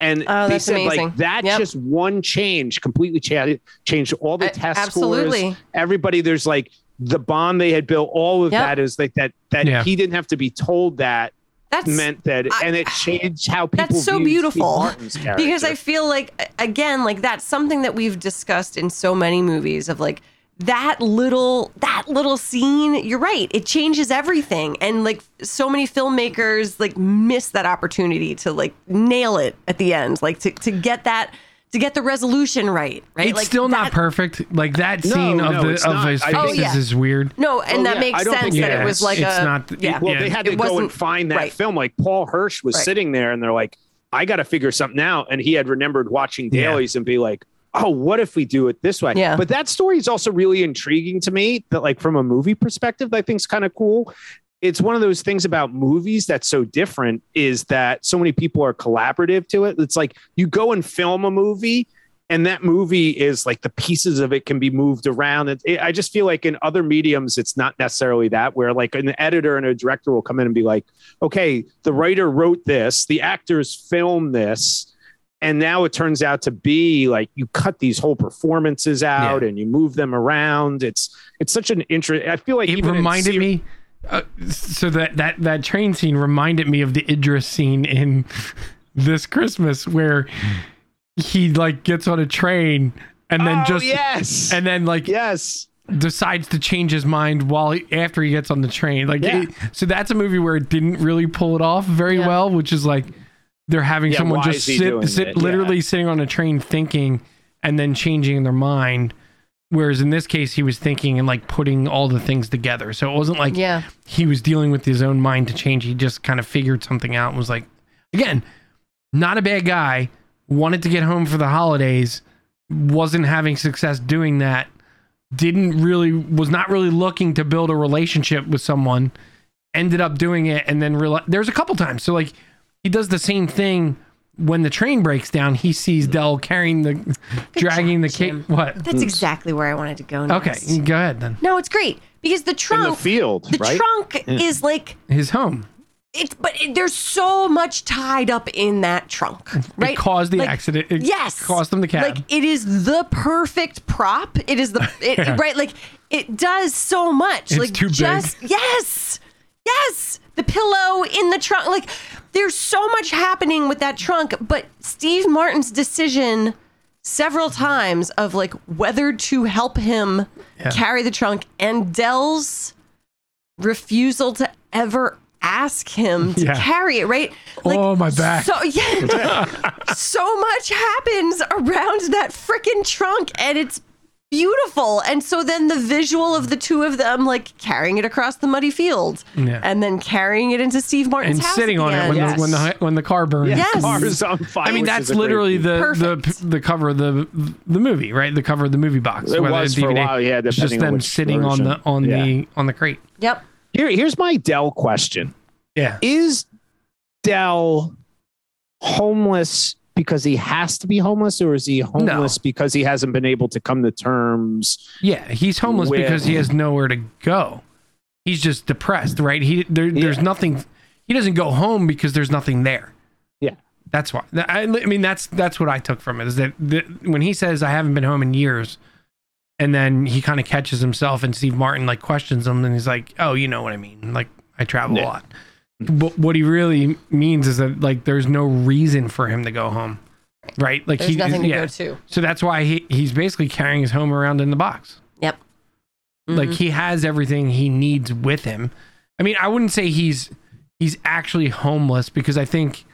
And Oh, they said amazing. like that Yep. just one change completely cha- changed all the A- test absolutely. scores. Everybody, there's like the bond they had built, all of Yep. that is like that that Yeah. he didn't have to be told that That's meant that I- and it changed how people That's so beautiful. [laughs] Because I feel like again, like that's something that we've discussed in so many movies of like that little that little scene. You're right; it changes everything, and like so many filmmakers like miss that opportunity to like nail it at the end, like to to get that to get the resolution right. Right? It's like still not perfect. Like that No, scene of no, the it's of not. his faces Oh, yeah. is weird. No, and Oh, that yeah, makes sense think that yeah, it was like it's a not- yeah. Well, Yeah. they had It to go and find that right. film. Like Paul Hirsch was Right. sitting there, and they're like, "I got to figure something out." And he had remembered watching Yeah. dailies and be like, "Oh, what if we do it this way?" Yeah. But that story is also really intriguing to me. That like from a movie perspective, I think is kind of cool. It's one of those things about movies that's so different is that so many people are collaborative to it. It's like you go and film a movie and that movie is like the pieces of it can be moved around. It, it- I just feel like in other mediums, it's not necessarily that, where like an editor and a director will come in and be like, okay, the writer wrote this, the actors filmed this. And now it turns out to be like you cut these whole performances out and you move them around. It's it's such an interest. I feel like It reminded ser- me. Uh, so that that that train scene reminded me of the Idris scene in [laughs] this Christmas where he like gets on a train and then Oh, just yes, and then like yes, decides to change his mind while he, after he gets on the train. Like, Yeah. it- so that's a movie where it didn't really pull it off very Yeah. well, which is like they're having Yeah, someone just is he doing sit, sit literally Yeah. sitting on a train thinking and then changing their mind. Whereas in this case, he was thinking and like putting all the things together. So it wasn't like Yeah. he was dealing with his own mind to change. He just kind of figured something out and was like, again, not a bad guy. Wanted to get home for the holidays. Wasn't having success doing that. Didn't really, was not really looking to build a relationship with someone. Ended up doing it and then realized there's a couple times. So, like, he does the same thing when the train breaks down. He sees Dell carrying the, dragging the cake. Jim. What? That's hmm. exactly where I wanted to go. Okay, go ahead then. No, it's great because the in trunk, the field, the right? trunk is like His home. it's, but it, there's so much tied up in that trunk, right? It caused the Like, accident. It yes, Cost them the cab. Like it is the perfect prop. It is the [laughs] it, Yeah. right. Like it does so much. It's like too big. just yes, yes. The pillow in the trunk. Like there's so much happening with that trunk. But Steve Martin's decision several times of like whether to help him Yeah. carry the trunk and Dell's refusal to ever ask him to Yeah. carry it. Right. Oh, my back. So yeah, [laughs] so much happens around that freaking trunk, and it's beautiful. And so then the visual of the two of them like carrying it across the muddy field, Yeah. and then carrying it into Steve Martin's and house sitting at on it when end. the, when the when the car burns. Yeah, Yes. cars on fire. I mean that's is a great literally the the Perfect. the cover of the the movie, right? The cover of the movie box. It was it's for a while, yeah, It's just depending on them which sitting on the on Yeah. the on the crate. Yep. Here, here's my Dell question: Yeah. Is Dell homeless because he has to be homeless, or is he homeless because he hasn't been able to come to terms? Yeah, he's homeless With- because he has nowhere to go. He's just depressed, right? He there, there's nothing. He doesn't go home because there's nothing there. Yeah. That's why. I, I mean, that's that's what I took from it is that the, when he says I haven't been home in years, and then he kind of catches himself, and Steve Martin like questions him, and he's like, "Oh, you know what I mean? Like I travel a lot." But what he really means is that like there's no reason for him to go home, right? Like There's he, nothing to yeah. go to. So that's why he he's basically carrying his home around in the box. Yep. Like Mhm. he has everything he needs with him. I mean, I wouldn't say he's he's actually homeless because I think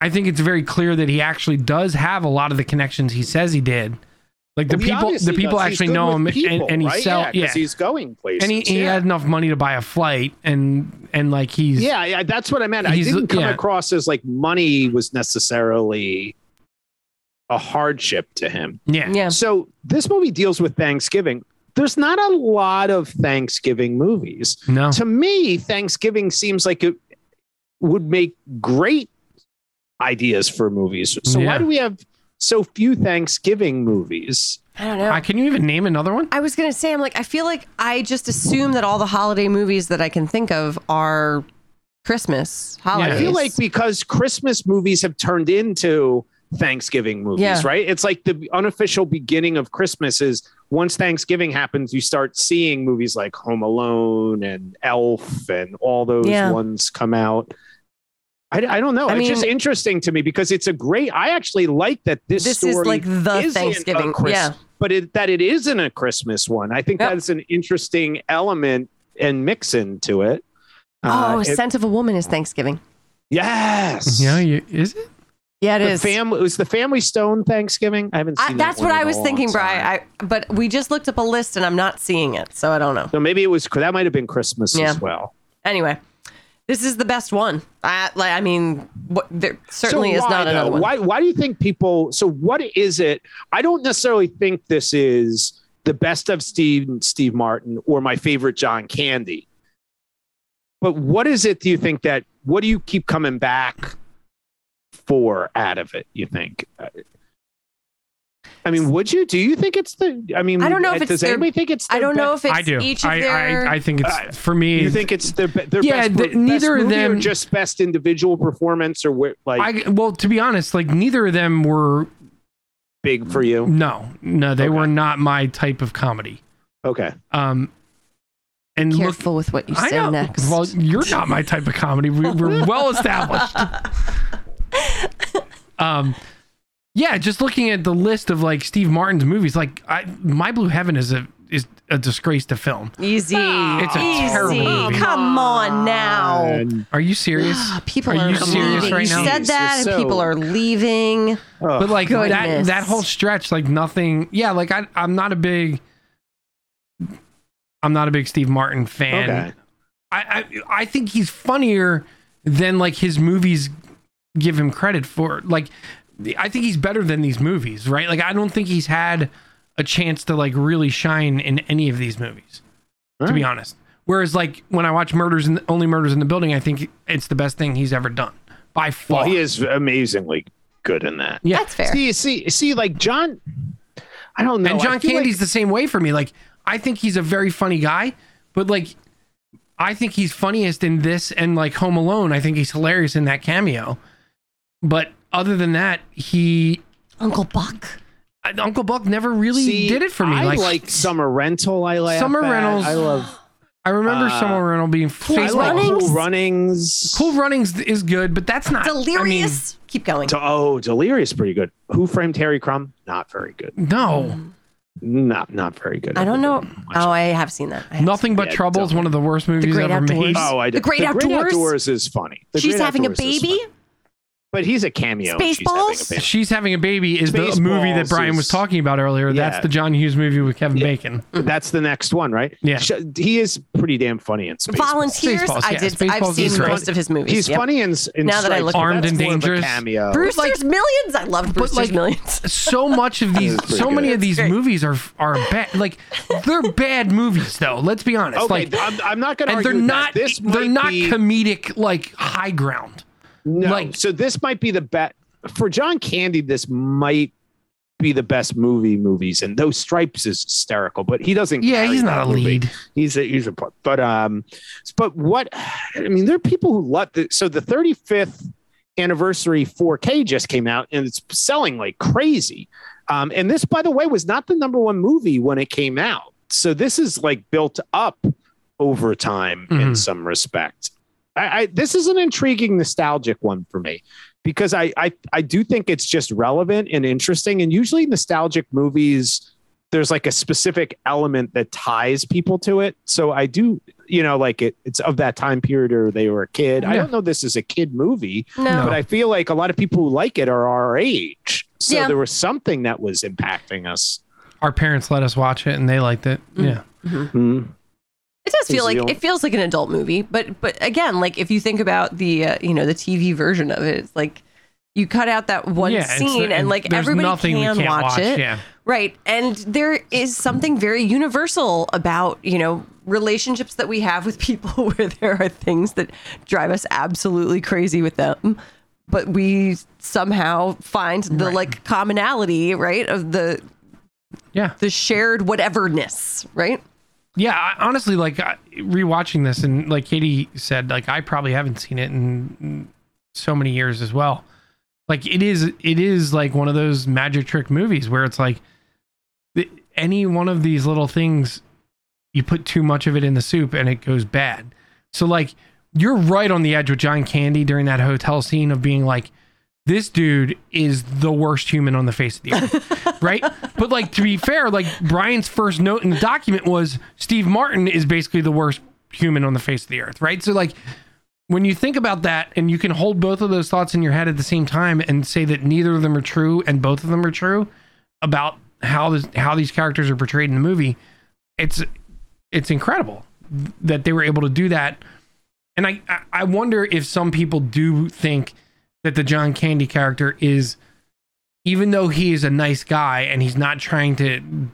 I think it's very clear that he actually does have a lot of the connections he says he did. Like the Well, people, the people does. Actually know him, people, and, and he right? sell, yeah, yeah, 'cause he's going places. and he, he yeah. had enough money to buy a flight, and and like he's yeah, yeah, that's what I meant. I didn't come yeah. across as like money was necessarily a hardship to him. yeah, Yeah. So this movie deals with Thanksgiving. There's not a lot of Thanksgiving movies. no, To me, Thanksgiving seems like it would make great ideas for movies. So Yeah. why do we have so few Thanksgiving movies? I don't know. I, can you even name another one? I was gonna say, I'm like, I feel like I just assume that all the holiday movies that I can think of are Christmas holidays. I feel like because Christmas movies have turned into Thanksgiving movies, Yeah. right? It's like the unofficial beginning of Christmas is once Thanksgiving happens, you start seeing movies like Home Alone and Elf and all those Yeah. ones come out. I, I don't know. I it's just interesting to me because it's a great. I actually like that this, This is story like the isn't a Thanksgiving. Chris- Yeah. but it, that it isn't a Christmas one. I think Yep. that's an interesting element and mix into it. Uh, Oh, it- Scent of a Woman is Thanksgiving. yes. Yeah, you, is it? Yeah, it the is. family was the Family Stone Thanksgiving. I haven't I, that that's one what in I a was thinking, time. Bri. I, but we just looked up a list and I'm not seeing it, so I don't know. So maybe it was that might have been Christmas Yeah. as well. Anyway, this is the best one. I, like, I mean, what, there certainly so is why, not another though? one. Why why do you think people so what is it? I don't necessarily think this is the best of Steve Steve Martin or my favorite John Candy. But what is it do you think that what do you keep coming back for out of it, you think? I mean, would you? Do you think it's the? I mean, I don't know if it's does their- anybody think it's? I don't know best- if it's I do. each of I, their. I, I think it's Uh, for me. You think it's their, their Yeah, best, the- best neither of movie or them- just best individual performance or what? like I well, to be honest, like neither of them were. big for you? No, no, they Okay. were not my type of comedy. Okay. Um, and look, Careful with what you I say know. next. Well, you're not my type of comedy. We, we're well established. [laughs] um, yeah, just looking at the list of like Steve Martin's movies, like I, My Blue Heaven is a is a disgrace to film. Easy. It's a Easy. terrible movie. Oh, come on now. And, Are you serious? Ah, people Are are, you serious leaving. right you now? said that, Jeez, and you're people are leaving. oh, but like that Goodness. that whole stretch, like nothing. Yeah, like I I'm not a big. I'm not a big Steve Martin fan. okay. I, I I think he's funnier than like his movies give him credit for. Like, I think he's better than these movies, right? Like, I don't think he's had a chance to like really shine in any of these movies, to be honest. Whereas, like when I watch Murders and Only Murders in the Building, I think it's the best thing he's ever done by far. Well, he is amazingly good in that. yeah, That's fair. See, see, see, like John. I don't know. and John Candy's like- the same way for me. Like, I think he's a very funny guy, but like, I think he's funniest in this and like Home Alone. I think he's hilarious in that cameo. But other than that, he Uncle Buck. uh, Uncle Buck never really see, did it for me. I like, like, Summer Rental. I like Summer Rentals- I love I remember uh, Summer Rental being I face like Runnings? Cool Runnings. Cool Runnings is good, but that's not Delirious. Keep going. To- oh, Delirious, pretty good. Who framed Harry Crumb? Not very good. I mean, no, Not not very good. I don't know. Watch Oh, it. I have seen that. Have nothing but Yeah, trouble is one of the worst movies Great ever Outdoors. made. Oh, I The. Great the Great Outdoors? Outdoors is funny. The She's Great having a Outdoors is baby. Funny. but he's a cameo. and she's having a Spaceballs? baby. She's having a baby is the movie that Spaceballs Brian was is- talking about earlier. That's Yeah. the John Hughes movie with Kevin Bacon. That's the next one, right? Yeah. Sh- He is pretty damn funny in Spaceballs. Volunteers. Spaceballs, I yeah, did. Spaceballs I've seen is great. most of his movies. He's Yep. funny in, in Now that I Stripes, look but at Armed that's and more of a Dangerous. cameo. Brewster's Millions. I loved Brewster's like- Millions. so much of [laughs] these pretty so many good. of these great. movies are are bad like they're bad movies though let's be honest Okay, like I'm, I'm not going to and they're with not that. This they're might not be, comedic like high ground no. like- so this might be the best for John Candy. This might be the best movie movies, and those Stripes is hysterical. But he doesn't. yeah he's not a movie. lead He's a he's a. But um, but what? I mean, there are people who love the. So the 35th anniversary 4K just came out, and it's selling like crazy. Um, and this, by the way, was not the number one movie when it came out. So this is like built up over time in Mhm. some respect. I, I this is an intriguing, nostalgic one for me because I, I I do think it's just relevant and interesting. And usually, nostalgic movies, there's like a specific element that ties people to it. So I do, you know, like it. It's of that time period, or they were a kid. I don't know. This is a kid movie, No. but I feel like a lot of people who like it are our age. So Yeah. there was something that was impacting us. our parents let us watch it and they liked it Mm. yeah Hmm. It does feel like it feels like an adult movie, but but again, like if you think about the uh, you know the TV version of it, it's like you cut out that one yeah scene and like everybody can can't watch, it, yeah right? And there is something very universal about you know relationships that we have with people [laughs] where there are things that drive us absolutely crazy with them. But we somehow find the Right. like commonality, right, of the yeah the shared whateverness, right? Yeah I, honestly like rewatching this and like katie said like i probably haven't seen it in so many years as well like it is it is like one of those magic trick movies where it's like any one of these little things, you put too much of it in the soup and it goes bad. So like you're right on the edge with John Candy during that hotel scene of being like, this dude is the worst human on the face of the earth, [laughs] right? But like to be fair, like Brian's first note in the document was Steve Martin is basically the worst human on the face of the earth, right? So like when you think about that and you can hold both of those thoughts in your head at the same time and say that neither of them are true and both of them are true about how this how these characters are portrayed in the movie, it's it's incredible that they were able to do that. And I I- I wonder if some people do think that the John Candy character is even though he is a nice guy and he's not trying to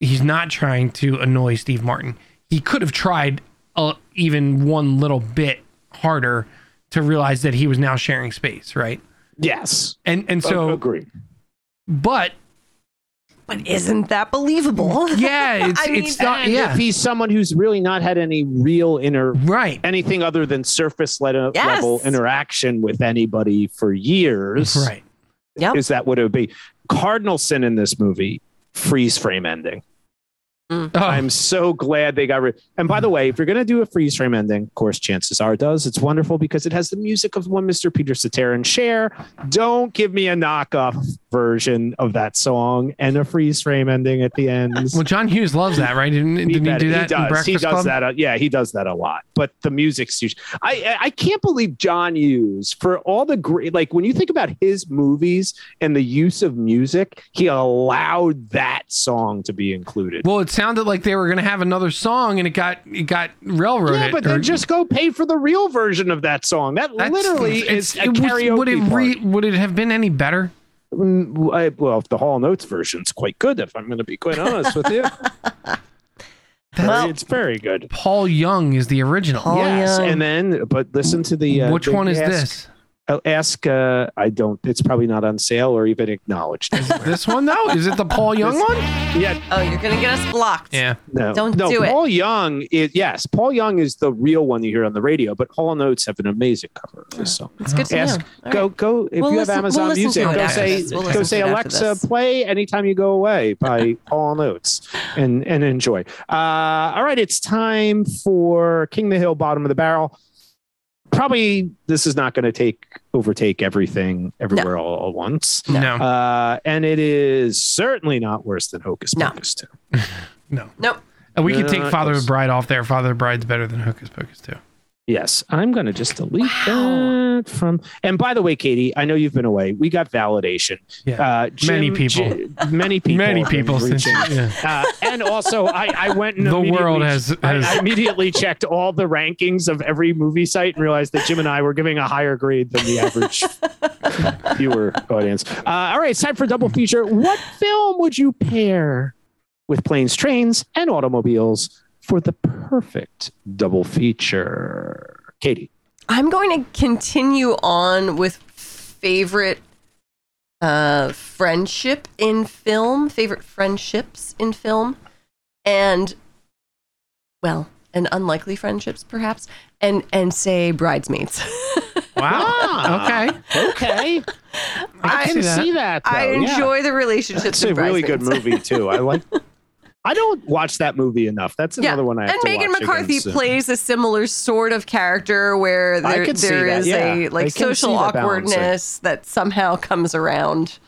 he's not trying to annoy Steve Martin. He could have tried uh, even one little bit harder to realize that he was now sharing space, right? Yes. And and so agree. but But isn't that believable? [laughs] yeah, it's I mean, it's not yeah. if he's someone who's really not had any real inner right. anything other than surface le- Yes. level interaction with anybody for years, Right. Yep. is that what it would be? Cardinal sin in this movie, freeze frame ending. Oh, I'm so glad they got rid. And by the way, if you're going to do a freeze frame ending, of course, chances are it does. It's wonderful because it has the music of one Mr. Peter Cetera and Cher. Don't give me a knockoff version of that song and a freeze frame ending at the end. well, John Hughes loves that, right? Didn't, didn't he, do that in does. He does Club? that. uh, yeah, he does that a lot. But the music's huge. I I- can't believe John Hughes for all the great. Like when you think about his movies and the use of music, he allowed that song to be included. Well, it sounded like they were going to have another song, and it got it got railroaded. yeah, but or- then just go pay for the real version of that song. That literally is a it was- karaoke would it re, would it have been any better? Mm, I- well, the Hall and Oates version's quite good. If I'm going to be quite honest with you, [laughs] Well- it's very good. Paul Young is the original. Paul yes, Young. and then but listen to the uh, Which one is ask- this? I'll ask. Uh, I don't. It's probably not on sale or even acknowledged. [laughs] This one though? Is it the Paul [laughs] Young This- one? yeah, Oh, you're gonna get us blocked. Yeah. no, Don't no. do it. Paul Young is yes. Paul Young is the real one you hear on the radio, but Hall and Oates have an amazing cover of this song. It's good to Ask. know. Go right. go if We'll you listen- have we'll Amazon Music. Go say. We'll go say to it after Alexa, play anytime you go away by [laughs] Paul Notes and and enjoy. Uh, all right, it's time for King of the Hill, bottom of the barrel. Probably this is not going to take overtake everything everywhere all at once. No. Uh, and it is certainly not worse than Hocus No. Pocus 2. [laughs] no. Nope. And we could No, take not Father of the Bride off there. Father of the Bride's better than Hocus Pocus too. Yes, I'm going to just delete Wow. that from. And by the way, Katie, I know you've been away. We got validation. Yeah. Uh, Jim- Many people. Ji- [laughs] many people. Many have been people since reaching- [laughs] yeah. Uh, and also, I, I went and The world immediately- has- I, I immediately checked all the rankings of every movie site and realized that Jim and I were giving a higher grade than the average [laughs] viewer audience. Uh, all right, it's time for double feature. What film would you pair with planes, trains, and automobiles for the perfect double feature? Katie. I'm going to continue on with favorite uh, friendship in film, favorite friendships in film, and well, and unlikely friendships perhaps, and and say bridesmaids. [laughs] Wow. Ah, okay. Okay. I, can can see that. see that. though, I yeah. enjoy the relationships. It's a really good movie too. I like. I don't watch that movie enough. That's Yeah, another one I have and Megan McCarthy plays a similar sort of character where there, there is yeah. a like social see the balance awkwardness that somehow comes around.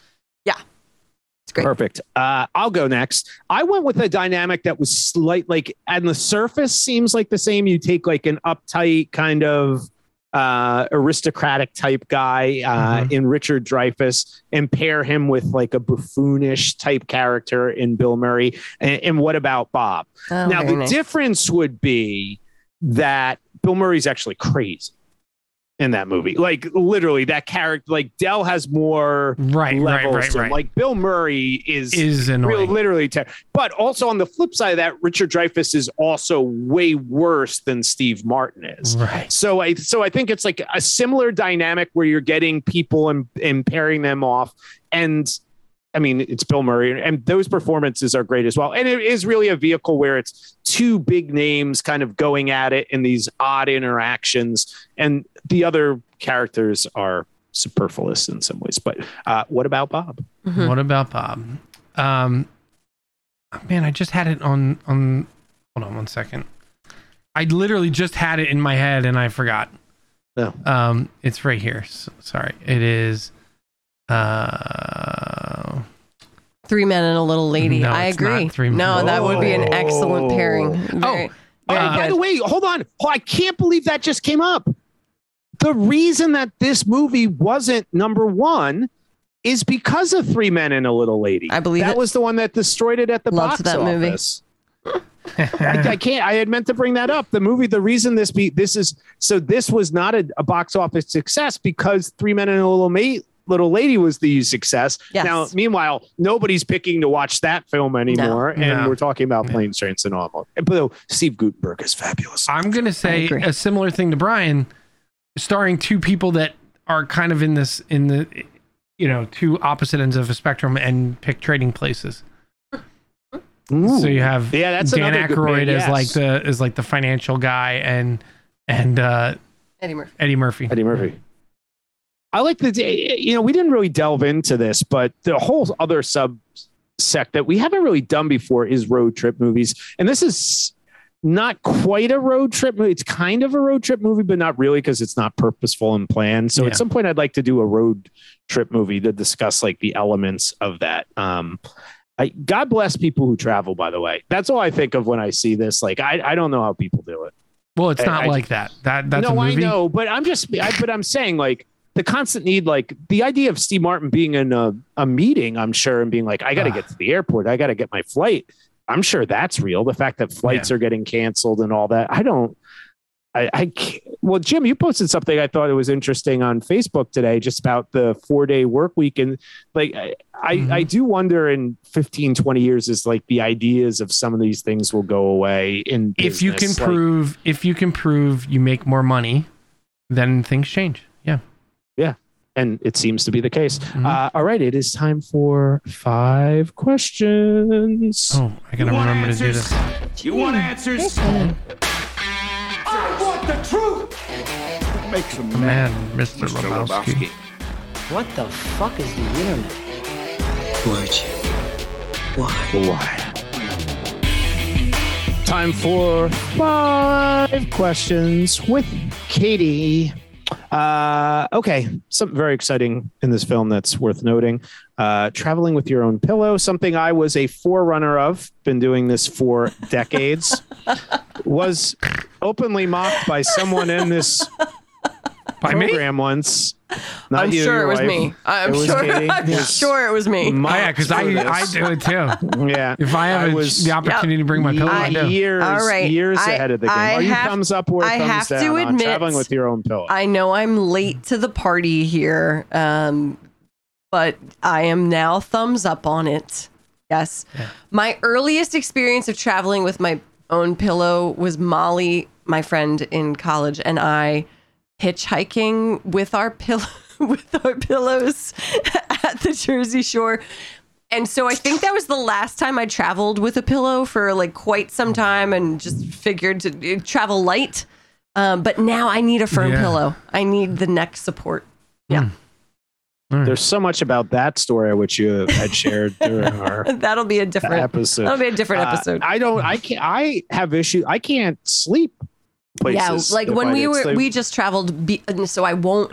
Yeah, it's great. Perfect. Uh, I'll go next. I went with a dynamic that was slight, like on the surface seems like the same. You take like an uptight kind of uh, aristocratic type guy uh, Mhm. in Richard Dreyfuss and pair him with like a buffoonish type character in Bill Murray. And, and what about Bob? Oh, now the nice. difference would be that Bill Murray's actually crazy in that movie. Like literally, that character, like Dell has more Right, right, levels. right, right. Like Bill Murray is. is Real, literally, ter- but also on the flip side of that, Richard Dreyfuss is also way worse than Steve Martin is. Right. So I, so I think it's like a similar dynamic where you're getting people and, and pairing them off, and I mean it's Bill Murray, and those performances are great as well. And it is really a vehicle where it's two big names kind of going at it in these odd interactions, and the other characters are superfluous in some ways. But uh, what about Bob? Mhm. What about Bob? Um, man, I just had it on on. Hold on one second. I literally just had it in my head and I forgot. Oh. Um, it's right here. S sorry, it is. Uh, Three men and a little lady. No, I agree. Three Men. no, that would be an excellent Oh. pairing. Very, Oh, very by the way, hold on. Oh, I can't believe that just came up. The reason that this movie wasn't number one is because of Three Men and a Little Lady. I believe that it. was the one that destroyed it at the Loved box that movie. office. I, I can't. I had meant to bring that up. The movie. The reason this be this is so this was not a, a box office success because Three Men and a Little Mate. Little Lady was the success. Yes. Now, meanwhile, nobody's picking to watch that film anymore, and No. we're talking about No. planes, trains, and automobiles. But Steve Guttenberg is fabulous. I'm gonna say a similar thing to Brian, starring two people that are kind of in this in the, you know, two opposite ends of a spectrum and pick trading places. So you have Yeah, that's Dan another good Aykroyd pick, as yes. like the as like the financial guy and and uh, Eddie Murphy. Eddie Murphy. Eddie Murphy. I like the you know we didn't really delve into this, but the whole other subsect that we haven't really done before is road trip movies, and this is not quite a road trip movie. It's kind of a road trip movie, but not really because it's not purposeful and planned. So Yeah. at some point, I'd like to do a road trip movie to discuss like the elements of that. Um, I, God bless people who travel. By the way, that's all I think of when I see this. Like I, I don't know how people do it. Well, it's I- not I- like that. That that's no, a movie. I know, but I'm just, I, but I'm saying like the constant need, like the idea of Steve Martin being in a, a meeting, I'm sure, and being like, I got to get to the airport, I got to get my flight. I'm sure that's real. The fact that flights are getting canceled and all that, I don't. I, I can't, well, Jim, you posted something I thought it was interesting on Facebook today, just about the four day work week. And like, I, Mhm. I, I do wonder in 15, 20 years is like the ideas of some of these things will go away in If you can. Like, prove if you can prove you make more money, then things change. Yeah. and it seems to be the case. Mhm. Uh, all right, it is time for five questions. Oh, I gotta want remember to do answers? this. You want answers? I want the truth. Make some Man, Mr. Lebowski. What the fuck is the internet? Would you? Why? Why? Time for five questions with Katie. Uh, okay, something very exciting in this film that's worth noting. Uh, traveling with your own pillow, something I was a forerunner of, been doing this for decades, [laughs] was openly mocked by someone in this By me? program once. [laughs] Not I'm you, sure it was wife. me. I'm was sure. Katie. I'm It was sure it was me. Oh, yeah, because I, I do it too. [laughs] Yeah. If I have I a- was- the opportunity to bring my pillow, I do. years, All right. years I- ahead of the game. I Are you have- thumbs up or I thumbs have to down on admit- traveling with your own pillow? I know I'm late to the party here, um, but I am now thumbs up on it. Yes. Yeah. My earliest experience of traveling with my own pillow was Molly, my friend in college, and I hitchhiking with our pillow [laughs] with our pillows at the Jersey Shore. And so I think that was the last time I traveled with a pillow for like quite some time and just figured to uh, travel light. Um, but now I need a firm Yeah. pillow. I need the neck support. Yeah. There's so much about that story which you had shared during [laughs] our That'll be a different episode. that'll be a different Uh, episode. I don't. I can't. I have issues. I can't sleep. Places yeah, like when we were we just traveled be, so I won't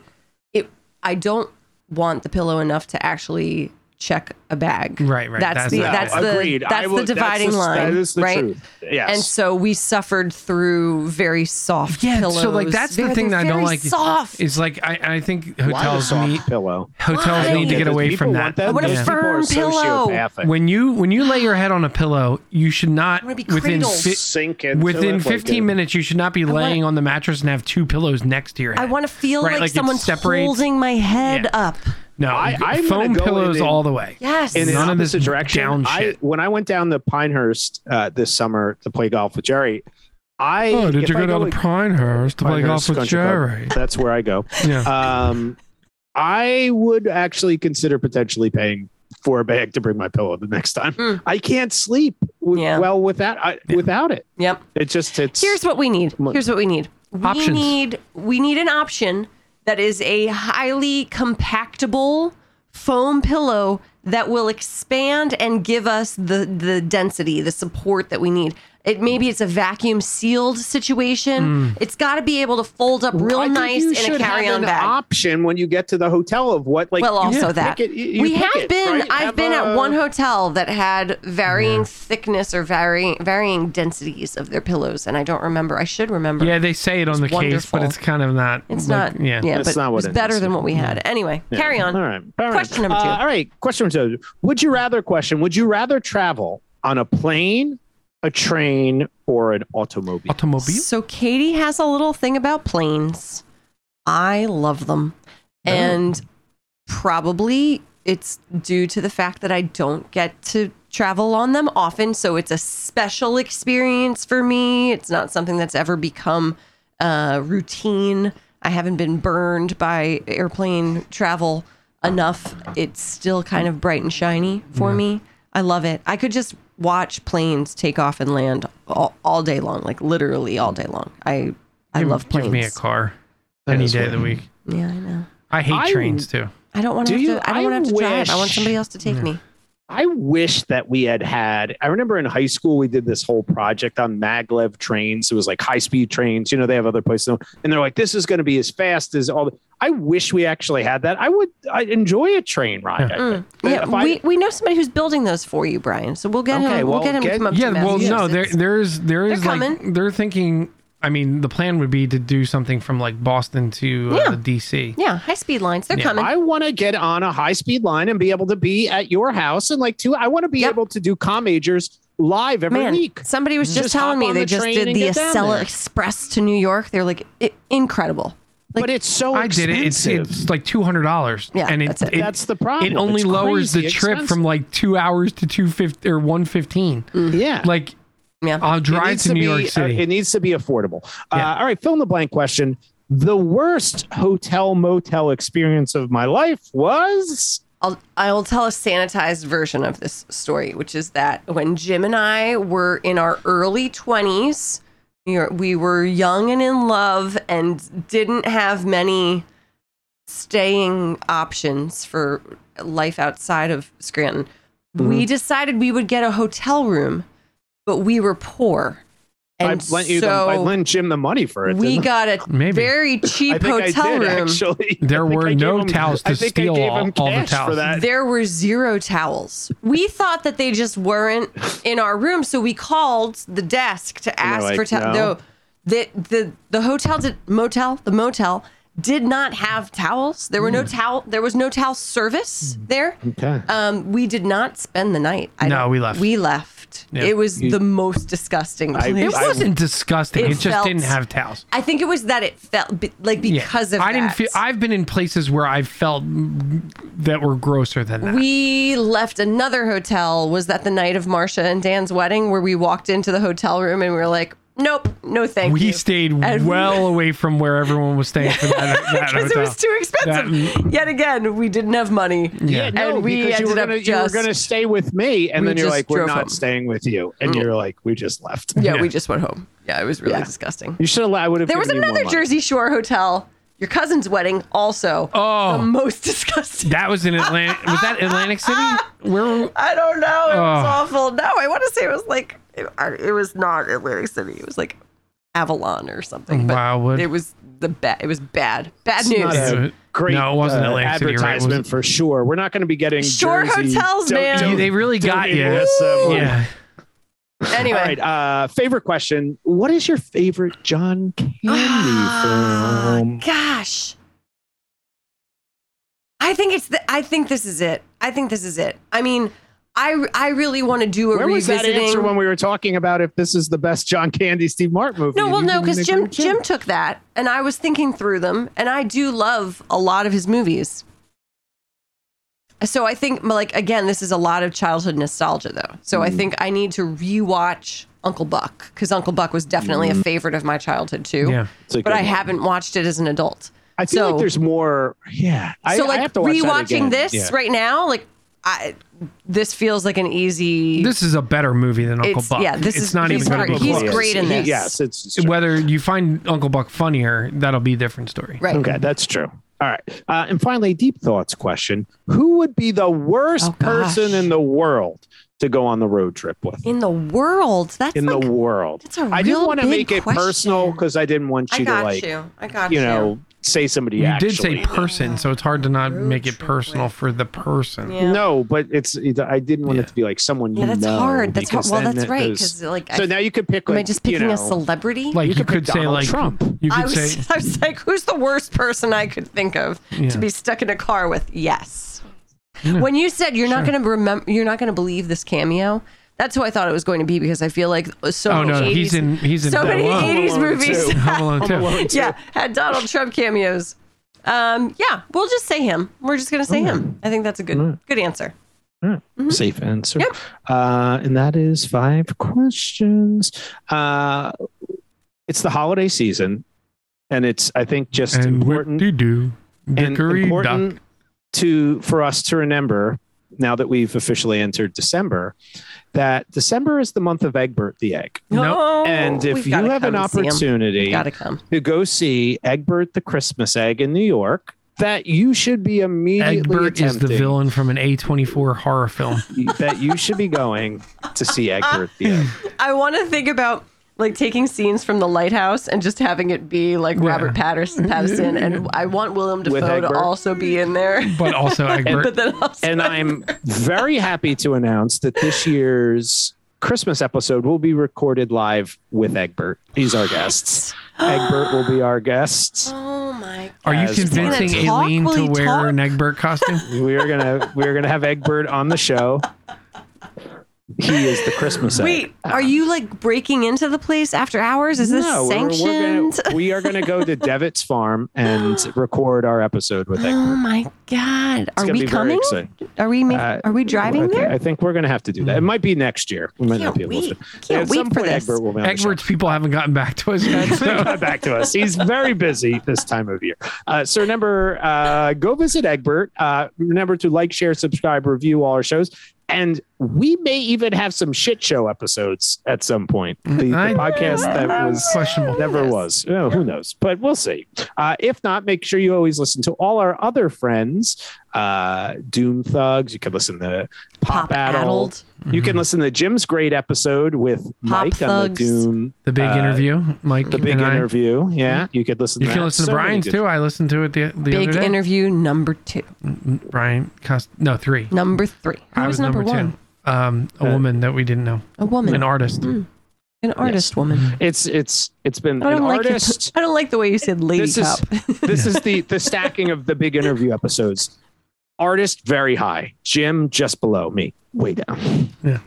it I don't want the pillow enough to actually check a bag. Right, right. That's, That's the not- that's the I that's will- the dividing the- line. That is the right? truth. Yes. And so we suffered through very soft Yeah, pillows. so like that's the thing that I don't like. Soft. It's like I, I think hotels soft need pillow. hotels Why? need to get away People from that. I want a Those firm pillow. When you when you lay your head on a pillow, you should not be within fi- sink within it like 15 a- minutes you should not be laying on the mattress and have two pillows next to your head. I want to feel Right, like, like it someone's separates- holding my head Yeah. up. No I- I'm foam go pillows in- all the way. Yes. in None of this direction. down I, shit. when I went down to Pinehurst uh, this summer to play golf with Jerry, I Oh, did if you I go down to with Pinehurst to play golf with Country Club, Jerry? That's where I go. Yeah. Um, I would actually consider potentially paying for a bag to bring my pillow the next time. Mm. I can't sleep w- Yeah. well without I, Yeah. without it. Yep. It just it's Here's what we need. Here's what we need. We Options. need we need an option that is a highly compactable foam pillow that will expand and give us the the density, the support that we need. It maybe it's a vacuum sealed situation. It's got to be able to fold up real I think nice in a carry on bag. option when you get to the hotel of what like well, also pick that it- you we have it, been. right? I've Have been at one hotel that had varying thickness or varying varying densities of their pillows, and I don't remember. I should remember. Yeah, they say it on the case, but it's kind of not. It's like- not. Yeah. Yeah, That's but not what was it better is. than what we had. Anyway, Yeah. carry on. All right. All right. Question number two. Uh, all right. Question number two. Would you rather question? Would you rather travel on a plane, a train, or an automobile? Automobile. So Katie has a little thing about planes. I love them. And probably it's due to the fact that I don't get to travel on them often. So it's a special experience for me. It's not something that's ever become uh, routine. I haven't been burned by airplane travel enough. It's still kind of bright and shiny for me. I love it. I could just watch planes take off and land all, all day long, like literally all day long. I I Give- love planes. Give me a car That any is day of the week. Yeah, I know. I hate I- trains too. I don't want to. Do Have you? to I don't I want to have to drive. I want somebody else to take me. I wish that we had had. I remember in high school we did this whole project on maglev trains. It was like high speed trains. You know, they have other places, and they're like, "This is going to be as fast as all." The, I wish we actually had that. I would. I enjoy a train ride. I think. Mm. Yeah, If I- we, we know somebody who's building those for you, Brian. So we'll get Okay, him. We'll well, get him get- come up Yeah, to well, no, there, there's there is They're like coming. they're thinking. I mean, the plan would be to do something from like Boston to uh, Yeah. DC. yeah, high speed lines. They're Yeah, coming. I want to get on a high speed line and be able to be at your house and like two. I want to be Yep. able to do com majors live every Man, week. somebody was just, Just telling me on they the just train did the Acela. Express to New York. They're like i incredible. Like, but it's so I did it. It's it's like two hundred dollars. Yeah, and it, that's it. it- That's the problem. It only It's lowers the trip expensive. from like two hours to two fifty or one fifteen. yeah. Like yeah. I'll It drive needs to New be, York uh, City. it needs to be affordable. Yeah. Uh, all right, fill in the blank question. The worst hotel motel experience of my life was. I'll I'll tell a sanitized version of this story, which is that when Jim and I were in our early twenties, we were, we were young and in love and didn't have many staying options for life outside of Scranton. Mm-hmm. We decided we would get a hotel room, but we were poor. And I lent you the, so I lent Jim the money for it. we got a [laughs] Maybe. very I cheap think hotel I did, room. Actually, [laughs] There I think were I gave no him- towels to I think steal I gave all- him all the cash for towels. that. There were zero towels. We thought that they just weren't in our room, so we called the desk to ask like, for towels. "No." No, the the the hotel did motel the motel did not have towels. There were Hmm. no towel. There was no towel service there. Okay. Um, we did not spend the night. I No, we left. We left. Yeah. It was the most disgusting I- place. it wasn't disgusting. It It, just felt- didn't have towels. I think it was that it felt be- like Yeah. because of I didn't that. feel. I've been in places where I felt that were grosser than that. We left another hotel. Was that the night of Marsha and Dan's wedding where we walked into the hotel room and we were like, nope, no thank we you. stayed And- well [laughs] away from where everyone was staying for that, that [laughs] because it was too expensive. Yet again, we didn't have money. Yeah. no, and we because you were gonna you just were gonna stay with me, and we then you're like, we're not home. staying with you, and mm. you're like, we just left. yeah, Yeah. [laughs] we just went home. Yeah, it was really Yeah. disgusting. You should have. I would have. There was given you more another. Jersey Shore hotel. Your cousin's wedding, also Oh. the most [laughs] disgusting. That was in Atlantic. was that Atlantic City? [laughs] Where? I don't know. It was Oh. awful. No, I want to say it was like it, it was not Atlantic City. It was like Avalon or something. But Wildwood. It was the bad. It was bad. Bad It's news. great. No, it wasn't uh, Atlantic City, right? Was- advertisement for sure. We're not going to be getting Shore Jersey- hotels, man. don't- they really got you. us, uh. Yeah. Anyway, All right. Uh, favorite question: What is your favorite John Candy Ah, film? gosh. I think it's the. I think this is it. I think this is it. I mean, I I really want to do a Where was that answer when we were talking about if this is the best John Candy Steve Martin movie? no, well, no, because Jim Jim took that, and I was thinking through them, and I do love a lot of his movies. So I think, like again, this is a lot of childhood nostalgia, though. So Mm. I think I need to rewatch Uncle Buck because Uncle Buck was definitely Mm. a favorite of my childhood too. Yeah. But I one. haven't watched it as an adult. I feel so- like there's more. Yeah. I, so I like have to watch rewatching again. this Yeah. right now, like I, this feels like an easy. This is a better movie than Uncle It's- Buck. yeah, this it's is- not even going to great. be He's close. great in He- this. Yes, it's, it's true. Whether you find Uncle Buck funnier, that'll be a different story. right. okay. That's true. All right. Uh, and finally, deep thoughts question: Who would be the worst Oh, person in the world to go on the road trip with? In the world, that's In like, the world. that's a I didn't want to make it personal because I didn't want you to got like, you. I got you you. know, say somebody. You actually did say person, so it's hard to not Road make it trip personal with- for the person. Yeah. No, but it's. I didn't want Yeah. it to be like someone Yeah, you that's know, hard. That's hard. Well, that's right. Because like, so I, now you could pick. am I just you picking know, a celebrity? Like You you, could pick could say Donald like Trump. you I could was, say [laughs] I was like, who's the worst person I could think of Yeah. to be stuck in a car with? Yes. Yeah. When you said you're not going to remember, you're not going to believe this cameo. That's who I thought it was going to be because I feel like so Oh many no, 80s, he's in he's in so many Alone. 80s movies. Home Alone too. [laughs] Alone yeah, had Donald Trump cameos. Um, yeah, we'll just say him. We're just going to say him. I think that's a good good answer. Safe answer. Yep. Uh, and that is five questions. Uh, it's the holiday season, and it's I think just And what important do do? and important dock. to for us to remember now that we've officially entered December that December is the month of Egbert the Egg. Nope. Oh, And if we've you have an come see him. opportunity Gotta come. to go see Egbert the Christmas Egg in New York, that you should be immediately Egbert is the villain from an A24 horror film. [laughs] that you should be going to see Egbert the Egg. [laughs] I want to think about like taking scenes from the lighthouse and just having it be like Yeah. Robert Pattinson, Pattinson, and mm-hmm. I want Willem With Dafoe to also be in there. But also [laughs] Egbert. but then also, And I'm very happy to announce that this year's Christmas episode will be recorded live with Egbert. He's our guest. [gasps] Egbert will be our guest. [gasps] oh my! Are you As- Is he gonna convincing talk? Aileen to wear talk? an Egbert costume? We are gonna we are gonna have Egbert on the show. He is the Christmas egg. Wait, are you like breaking into the place after hours? Is this no, we're- sanctioned? We're gonna, [laughs] we are going to go to Devitt's farm and [gasps] record our episode with oh my god! It's Are gonna we be coming? exciting. Are we? Ma- Uh, are we driving I think, there? I think we're going to have to do that. It might be next year. We might not Can't be able to. wait. Can't At wait some for point, this. Egbert will be the show. Egbert's people haven't gotten back to us yet. [laughs] So. Back to us. He's very busy this time of year. Uh, so remember, uh, go visit Egbert. Uh, remember to like, share, subscribe, review all our shows. And we may even have some shit show episodes at some point. The, the I- podcast that was Questionable. never was. Oh, who knows? But we'll see. Uh, if not, make sure you always listen to all our other friends. Uh, Doom Thugs. You could listen to Pop, Addled. Addled. You can listen to Jim's great episode with Pop Mike on the Thugs. Doom The big Uh, interview, Mike. the big and I- interview. Yeah, you could listen. You to can that. listen to So many Brian's too. I listened to it the, the Big other day. interview number two, Brian, Cost- no three. number three. Who I was, number, one? two. Um, a Uh, woman that we didn't know, A woman, an artist. Mm. an artist woman. It's it's it's been I don't like artist. It. [laughs] I don't like the way you said lady This is cop. [laughs] this is the the stacking of the big interview episodes. Artist very high, Jim just below me, way down. Yeah.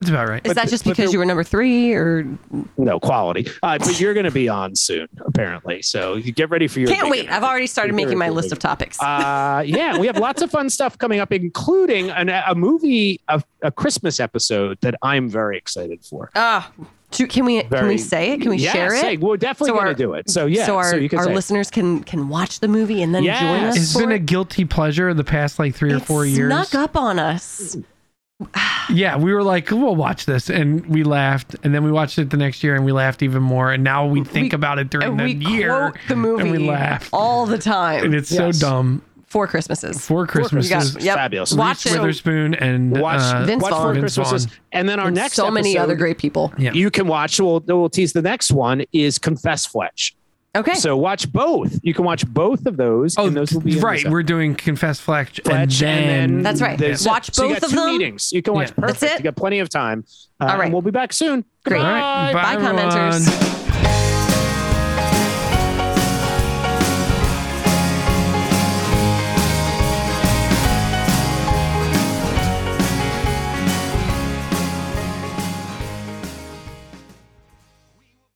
That's about right. Is but that just because you were number three, or No quality, uh, but you're going to be on soon, apparently. So you get ready for your. can't wait? interview. I've already started You're making my list of topics. Uh, yeah, we have lots of fun stuff coming up, including an, a movie, a, a Christmas episode that I'm very excited for. Ah, do- can we can we say it? Can we yeah, share it? say- we're definitely So going to do it. So yeah, so our, you can our say it. listeners can can watch the movie and then join Yes. us. It's for been a guilty pleasure in the past like three or It four years. Snuck up on us. [sighs] Yeah, we were like, we'll watch this, and we laughed, and then we watched it the next year, and we laughed even more, and now we think We- about it during And the we year, quote the movie and we laugh, all the time, and it's Yes. so dumb. Four Christmases. Four Christmases, You got- yep. Fabulous. Watch Reese it. Witherspoon, and Watch, uh, Vince watch Vaughn. for Vince Christmases, Vaughn. and then our and next so many episode other great people. Yeah. you can watch. We'll, we'll tease the next one is Confess Fletch. Okay. So watch both. You can watch both of those. Oh, and those will be right. We're doing Confess Fletch, Fletch, and then, That's right. there's- Watch so you both got of two them. meetings. You can watch Yeah. That's perfect. it. You got plenty of time. Uh, All right. and we'll be back soon. Great. All right. Bye, everyone. commenters.